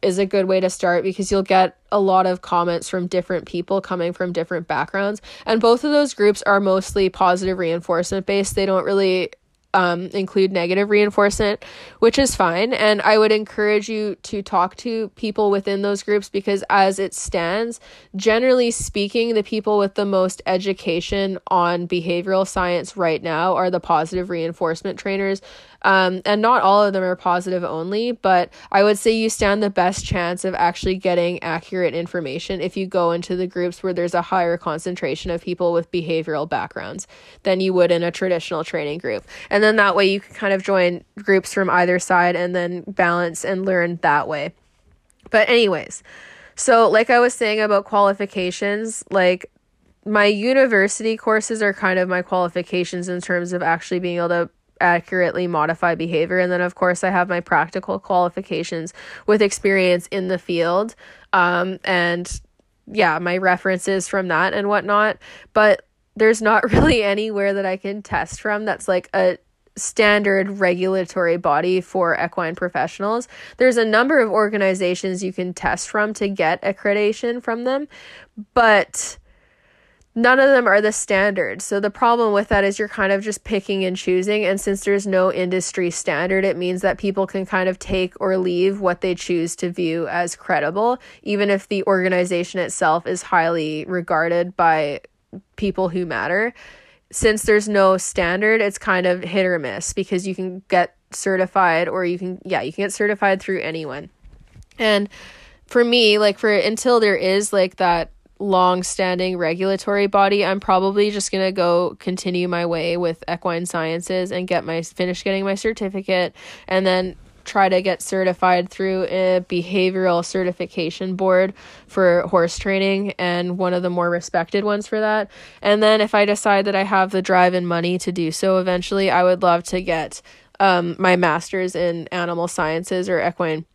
A: is a good way to start because you'll get a lot of comments from different people coming from different backgrounds. And both of those groups are mostly positive reinforcement based. They don't really um, include negative reinforcement, which is fine. And I would encourage you to talk to people within those groups because, as it stands, generally speaking, the people with the most education on behavioral science right now are the positive reinforcement trainers. Um, and not all of them are positive only, but I would say you stand the best chance of actually getting accurate information if you go into the groups where there's a higher concentration of people with behavioral backgrounds than you would in a traditional training group. And then that way you can kind of join groups from either side and then balance and learn that way. But, anyways, so like I was saying about qualifications, like my university courses are kind of my qualifications in terms of actually being able to accurately modify behavior. And then, of course, I have my practical qualifications with experience in the field. Um, and yeah, my references from that and whatnot. But there's not [laughs] really anywhere that I can test from that's like a standard regulatory body for equine professionals. There's a number of organizations you can test from to get accreditation from them, but none of them are the standard. So the problem with that is you're kind of just picking and choosing. And since there's no industry standard, it means that people can kind of take or leave what they choose to view as credible, even if the organization itself is highly regarded by people who matter. Since there's no standard, it's kind of hit or miss because you can get certified or you can, yeah, you can get certified through anyone. And for me, like for until there is like that long standing regulatory body, I'm probably just gonna go continue my way with equine sciences and get my finish getting my certificate and then try to get certified through a behavioral certification board for horse training and one of the more respected ones for that. And then if I decide that I have the drive and money to do so eventually, I would love to get um, my master's in animal sciences or equine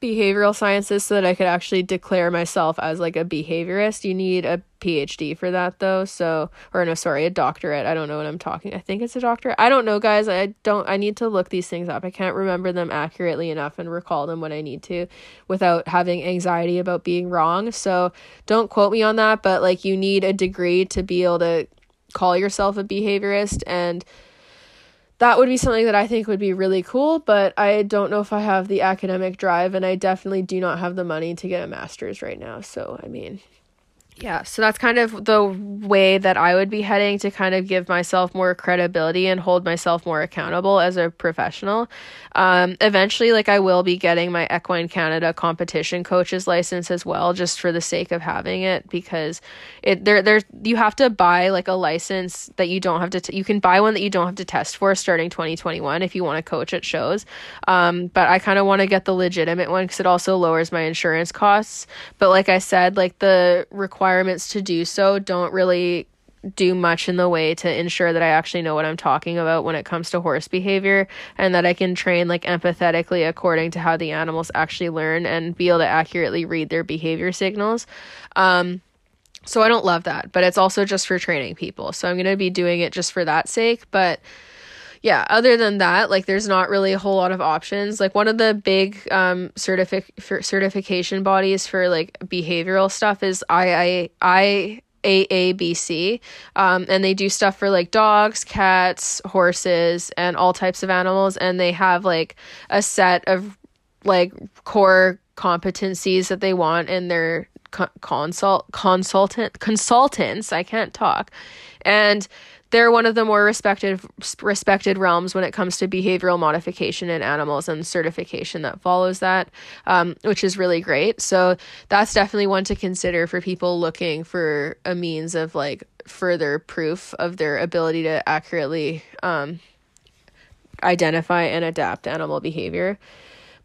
A: behavioral sciences so that I could actually declare myself as like a behaviorist. You need a PhD for that though. So, or no, sorry, a doctorate. I don't know what I'm talking. I think it's a doctorate. I don't know, guys. I don't, I need to look these things up. I can't remember them accurately enough and recall them when I need to without having anxiety about being wrong. So, don't quote me on that, but like you need a degree to be able to call yourself a behaviorist and that would be something that I think would be really cool, but I don't know if I have the academic drive and I definitely do not have the money to get a master's right now. So, I mean, yeah, so that's kind of the way that I would be heading to kind of give myself more credibility and hold myself more accountable as a professional. Um, eventually, like I will be getting my Equine Canada competition coach's license as well, just for the sake of having it, because it there there you have to buy like a license that you don't have to t- you can buy one that you don't have to test for starting 2021 if you want to coach at shows. Um, but I kind of want to get the legitimate one because it also lowers my insurance costs. But like I said, like the requirement requirements to do so don't really do much in the way to ensure that I actually know what I'm talking about when it comes to horse behavior and that I can train like empathetically according to how the animals actually learn and be able to accurately read their behavior signals. Um, so I don't love that, but it's also just for training people. So I'm going to be doing it just for that sake, but yeah, other than that, like there's not really a whole lot of options. Like one of the big um certific certification bodies for like behavioral stuff is I I I AABC. Um, and they do stuff for like dogs, cats, horses, and all types of animals. And they have like a set of like core competencies that they want in their co- consult consultant consultants. I can't talk. And they're one of the more respected respected realms when it comes to behavioral modification in animals and certification that follows that, um, which is really great. So that's definitely one to consider for people looking for a means of like further proof of their ability to accurately um, identify and adapt animal behavior.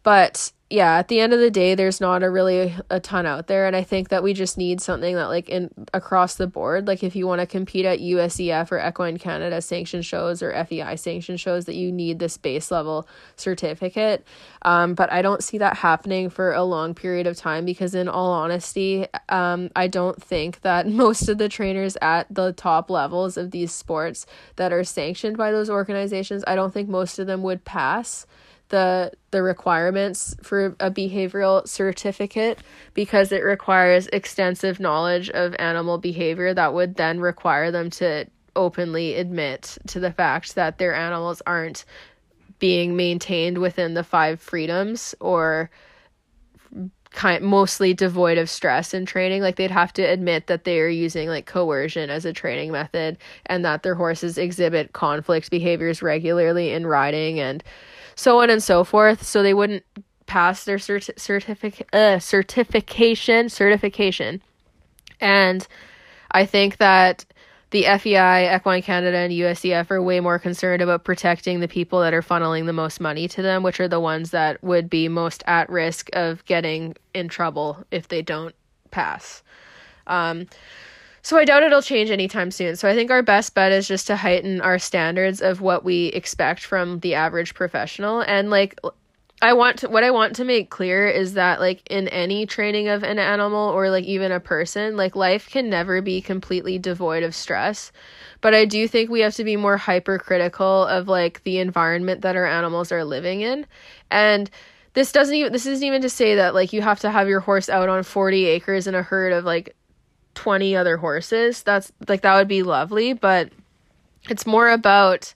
A: But yeah, at the end of the day, there's not a really a ton out there, and I think that we just need something that like in across the board, like if you want to compete at USEF or Equine Canada sanctioned shows or FEI sanctioned shows, that you need this base level certificate. Um, but I don't see that happening for a long period of time because, in all honesty, um, I don't think that [laughs] most of the trainers at the top levels of these sports that are sanctioned by those organizations, I don't think most of them would pass the the requirements for a behavioral certificate because it requires extensive knowledge of animal behavior that would then require them to openly admit to the fact that their animals aren't being maintained within the five freedoms or kind mostly devoid of stress in training. Like they'd have to admit that they are using like coercion as a training method and that their horses exhibit conflict behaviors regularly in riding and so on and so forth. So they wouldn't pass their cert- certificate uh, certification certification. And I think that the FEI, Equine Canada, and USEF are way more concerned about protecting the people that are funneling the most money to them, which are the ones that would be most at risk of getting in trouble if they don't pass. Um, so I doubt it'll change anytime soon. So I think our best bet is just to heighten our standards of what we expect from the average professional. And like I want to, what I want to make clear is that like in any training of an animal or like even a person, like life can never be completely devoid of stress. But I do think we have to be more hypercritical of like the environment that our animals are living in. And this doesn't even this isn't even to say that like you have to have your horse out on 40 acres in a herd of like 20 other horses. That's like that would be lovely, but it's more about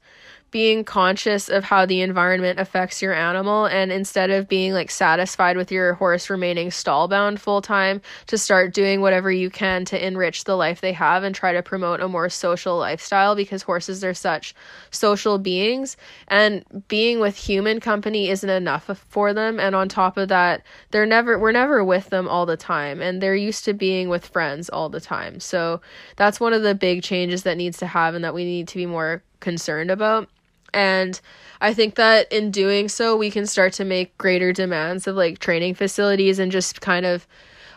A: being conscious of how the environment affects your animal and instead of being like satisfied with your horse remaining stall bound full time to start doing whatever you can to enrich the life they have and try to promote a more social lifestyle because horses are such social beings and being with human company isn't enough for them and on top of that they're never we're never with them all the time and they're used to being with friends all the time. So that's one of the big changes that needs to have and that we need to be more concerned about and I think that in doing so, we can start to make greater demands of like training facilities and just kind of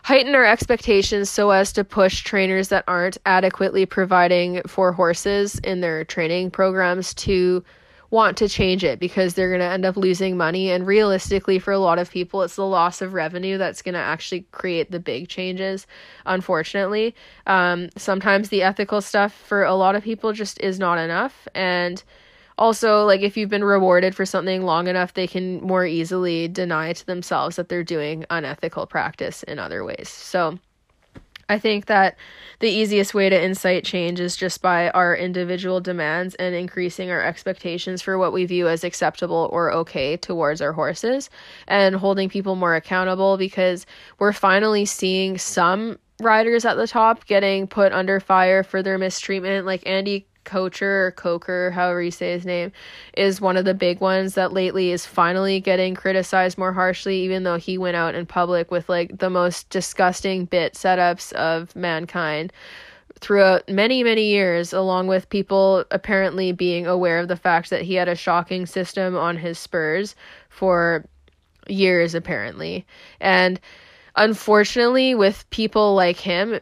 A: heighten our expectations so as to push trainers that aren't adequately providing for horses in their training programs to want to change it because they're going to end up losing money. And realistically, for a lot of people, it's the loss of revenue that's going to actually create the big changes, unfortunately. Um, sometimes the ethical stuff for a lot of people just is not enough. And also like if you've been rewarded for something long enough they can more easily deny to themselves that they're doing unethical practice in other ways. So I think that the easiest way to incite change is just by our individual demands and increasing our expectations for what we view as acceptable or okay towards our horses and holding people more accountable because we're finally seeing some riders at the top getting put under fire for their mistreatment, like Andy Kocher or Coker, however you say his name, is one of the big ones that lately is finally getting criticized more harshly, even though he went out in public with like the most disgusting bit setups of mankind throughout many, many years, along with people apparently being aware of the fact that he had a shocking system on his spurs for years, apparently. And unfortunately, with people like him,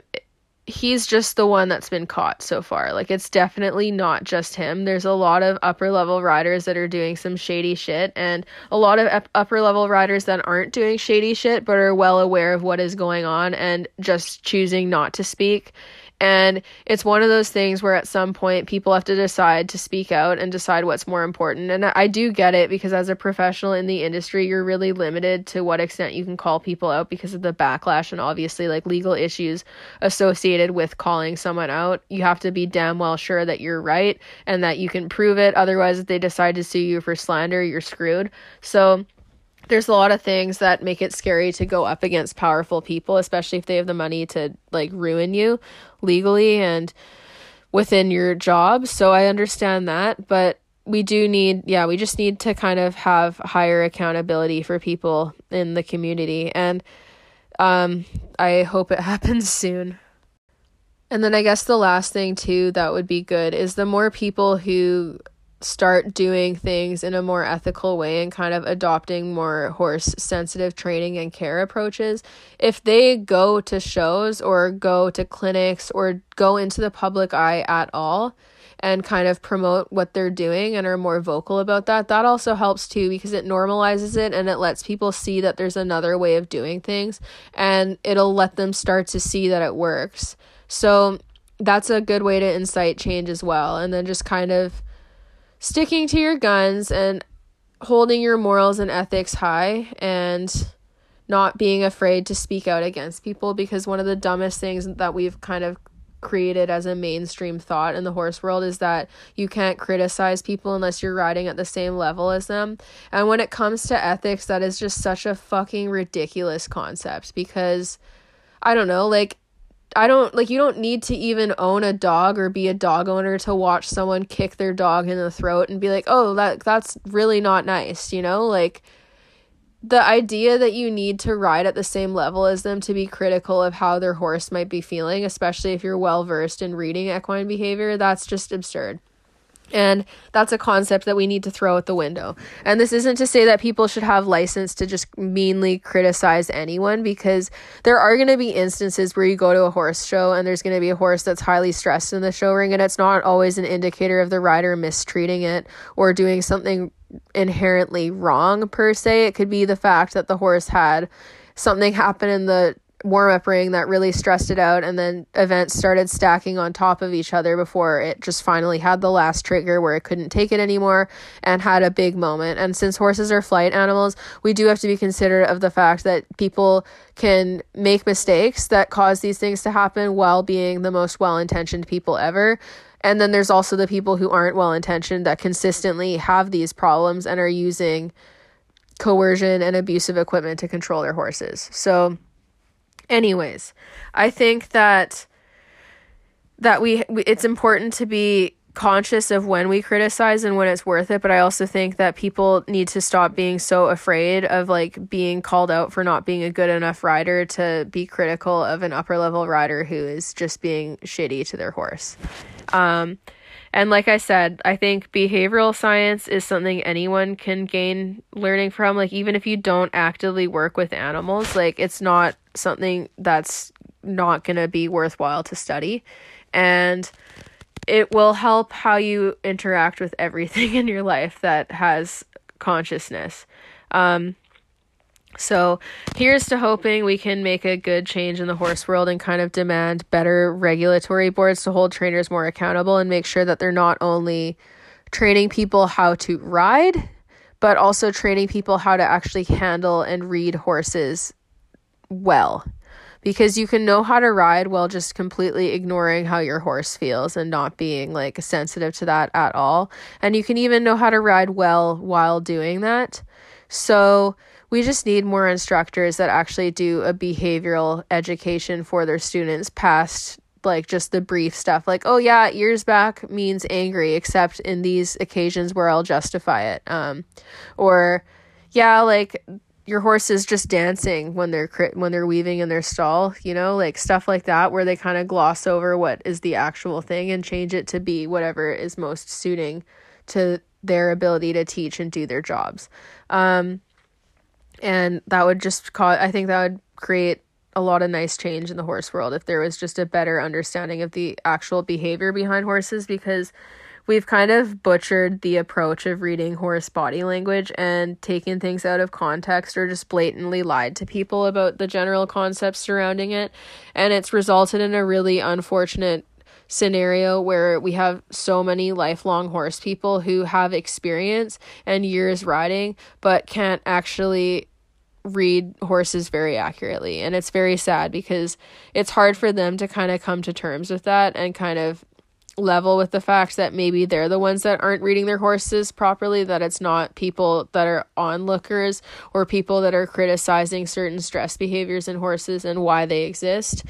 A: he's just the one that's been caught so far. Like it's definitely not just him. There's a lot of upper level riders that are doing some shady shit and a lot of upper level riders that aren't doing shady shit but are well aware of what is going on and just choosing not to speak and it's one of those things where at some point people have to decide to speak out and decide what's more important. And I do get it because as a professional in the industry, you're really limited to what extent you can call people out because of the backlash and obviously like legal issues associated with calling someone out. You have to be damn well sure that you're right and that you can prove it. Otherwise, if they decide to sue you for slander, you're screwed. So, there's a lot of things that make it scary to go up against powerful people, especially if they have the money to like ruin you legally and within your job. So I understand that, but we do need yeah, we just need to kind of have higher accountability for people in the community and um I hope it [laughs] happens soon. And then I guess the last thing too that would be good is the more people who start doing things in a more ethical way and kind of adopting more horse sensitive training and care approaches, if they go to shows or go to clinics or go into the public eye at all and kind of promote what they're doing and are more vocal about that, that also helps too because it normalizes it and it lets people see that there's another way of doing things and it'll let them start to see that it works. So that's a good way to incite change as well. And then just kind of sticking to your guns and holding your morals and ethics high and not being afraid to speak out against people because one of the dumbest things that we've kind of created as a mainstream thought in the horse world is that you can't criticize people unless you're riding at the same level as them. And when it comes to ethics, that is just such a fucking ridiculous concept because I don't know, like I don't like you don't need to even own a dog or be a dog owner to watch someone kick their dog in the throat and be like, "Oh, that that's really not nice," you know? Like the idea that you need to ride at the same level as them to be critical of how their horse might be feeling, especially if you're well versed in reading equine behavior, that's just absurd. And that's a concept that we need to throw out the window. And this isn't to say that people should have license to just meanly criticize anyone because there are going to be instances where you go to a horse show and there's going to be a horse that's highly stressed in the show ring and it's not always an indicator of the rider mistreating it or doing something inherently wrong per se. It could be the fact that the horse had something happen in the warm up ring that really stressed it out and then events started stacking on top of each other before it just finally had the last trigger where it couldn't take it anymore and had a big moment. And since horses are flight animals we do have to be considerate of the fact that people can make mistakes that cause these things to happen while being the most well-intentioned people ever. And then there's also the people who aren't well-intentioned that consistently have these problems and are using coercion and abusive equipment to control their horses. So anyways i think that that we it's important to be conscious of when we criticize and when it's worth it but i also think that people need to stop being so afraid of like being called out for not being a good enough rider to be critical of an upper level rider who is just being shitty to their horse. Um and like I said, I think behavioral science is something anyone can gain learning from. Like, even if you don't actively work with animals, like, it's not something that's not going to be worthwhile to study. And it will help how you interact with everything [laughs] in your life that has consciousness. Um, so here's to hoping we can make a good change in the horse world and kind of demand better regulatory boards to hold trainers more accountable and make sure that they're not only training people how to ride, but also training people how to actually handle and read horses well. Because you can know how to ride while just completely ignoring how your horse feels and not being like sensitive to that at all. And you can even know how to ride well while doing that. So, we just need more instructors that actually do a behavioral education for their students past like just the brief stuff like oh yeah ears back means angry except in these occasions where I'll justify it um or yeah like your horse is just dancing when they're when they're weaving in their stall, you know, like stuff like that where they kind of gloss over what is the actual thing and change it to be whatever is most suiting to their ability to teach and do their jobs. Um, and that would just cause I think that would create a lot of nice change in the horse world if there was just a better understanding of the actual behavior behind horses because we've kind of butchered the approach of reading horse body language and taken things out of context or just blatantly lied to people about the general concepts surrounding it. And it's resulted in a really unfortunate scenario where we have so many lifelong horse people who have experience and years riding but can't actually read horses very accurately and it's very sad because it's hard for them to kind of come to terms with that and kind of level with the fact that maybe they're the ones that aren't reading their horses properly, that it's not people that are onlookers or people that are criticizing certain stress behaviors in horses and why they exist.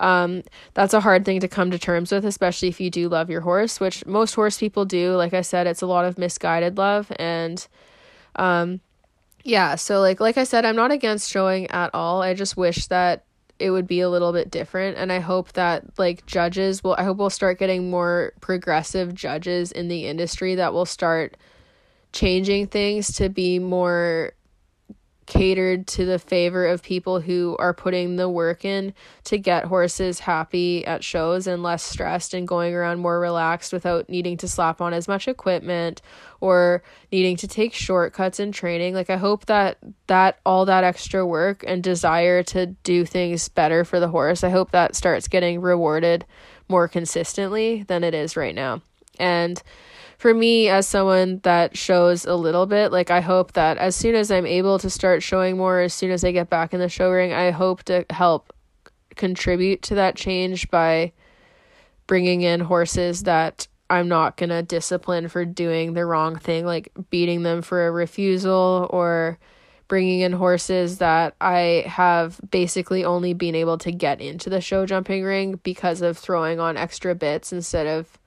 A: Um, that's a hard thing to come to terms with, especially if you do love your horse, which most horse people do. Like I said, it's a lot of misguided love and um yeah, so like like I said, I'm not against showing at all. I just wish that it would be a little bit different and i hope that like judges will i hope we'll start getting more progressive judges in the industry that will start changing things to be more catered to the favor of people who are putting the work in to get horses happy at shows and less stressed and going around more relaxed without needing to slap on as much equipment or needing to take shortcuts in training. Like i hope that that all that extra work and desire to do things better for the horse i hope that starts getting rewarded more consistently than it is right now. And for me as someone that shows a little bit like i hope that as soon as i'm able to start showing more as soon as i get back in the show ring i hope to help contribute to that change by bringing in horses that i'm not going to discipline for doing the wrong thing like beating them for a refusal or bringing in horses that I have basically only been able to get into the show jumping ring because of throwing on extra bits instead of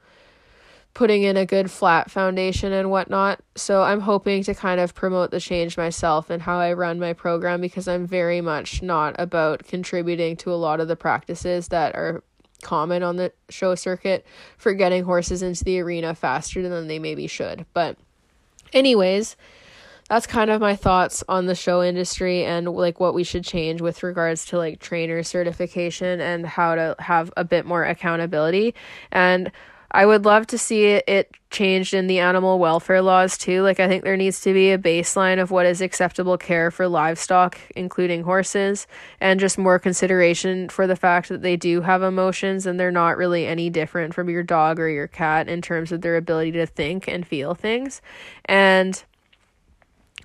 A: putting in a good flat foundation and whatnot. So I'm hoping to kind of promote the change myself and how I run my program because I'm very much not about contributing to a lot of the practices that are common on the show circuit for getting horses into the arena faster than they maybe should. But anyways, that's kind of my thoughts on the show industry and like what we should change with regards to like trainer certification and how to have a bit more accountability and I would love to see it, changed in the animal welfare laws too. Like, I think there needs to be a baseline of what is acceptable care for livestock, including horses, and just more consideration for the fact that they do have emotions and they're not really any different from your dog or your cat in terms of their ability to think and feel things. And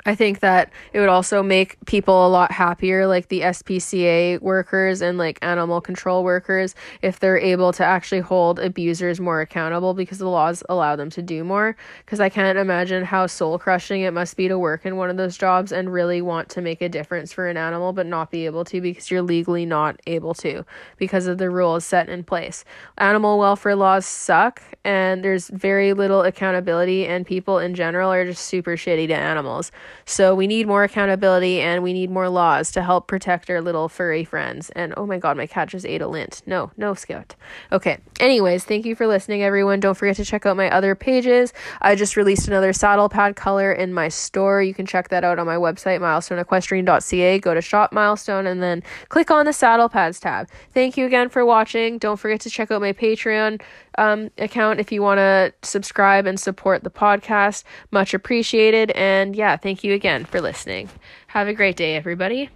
A: I think that it would also make people a lot happier, like the SPCA workers and like animal control workers, if they're able to actually hold abusers more accountable because the laws allow them to do more. Because I can't imagine how soul crushing it must be to work in one of those jobs and really want to make a difference for an animal, but not be able to because you're legally not able to because of the rules set in place. Animal welfare laws suck, and there's very little accountability, and people in general are just super shitty to animals. So we need more accountability and we need more laws to help protect our little furry friends. And oh my god, my cat just ate a lint. No, no, Scout. Okay. Anyways, thank you for listening, everyone. Don't forget to check out my other pages. I just released another saddle pad color in my store. You can check that out on my website, milestoneequestrian.ca. Go to shop milestone and then click on the saddle pads tab. Thank you again for watching. Don't forget to check out my Patreon um, account if you want to subscribe and support the podcast. Much appreciated. And yeah, thank you again for listening. Have a great day, everybody.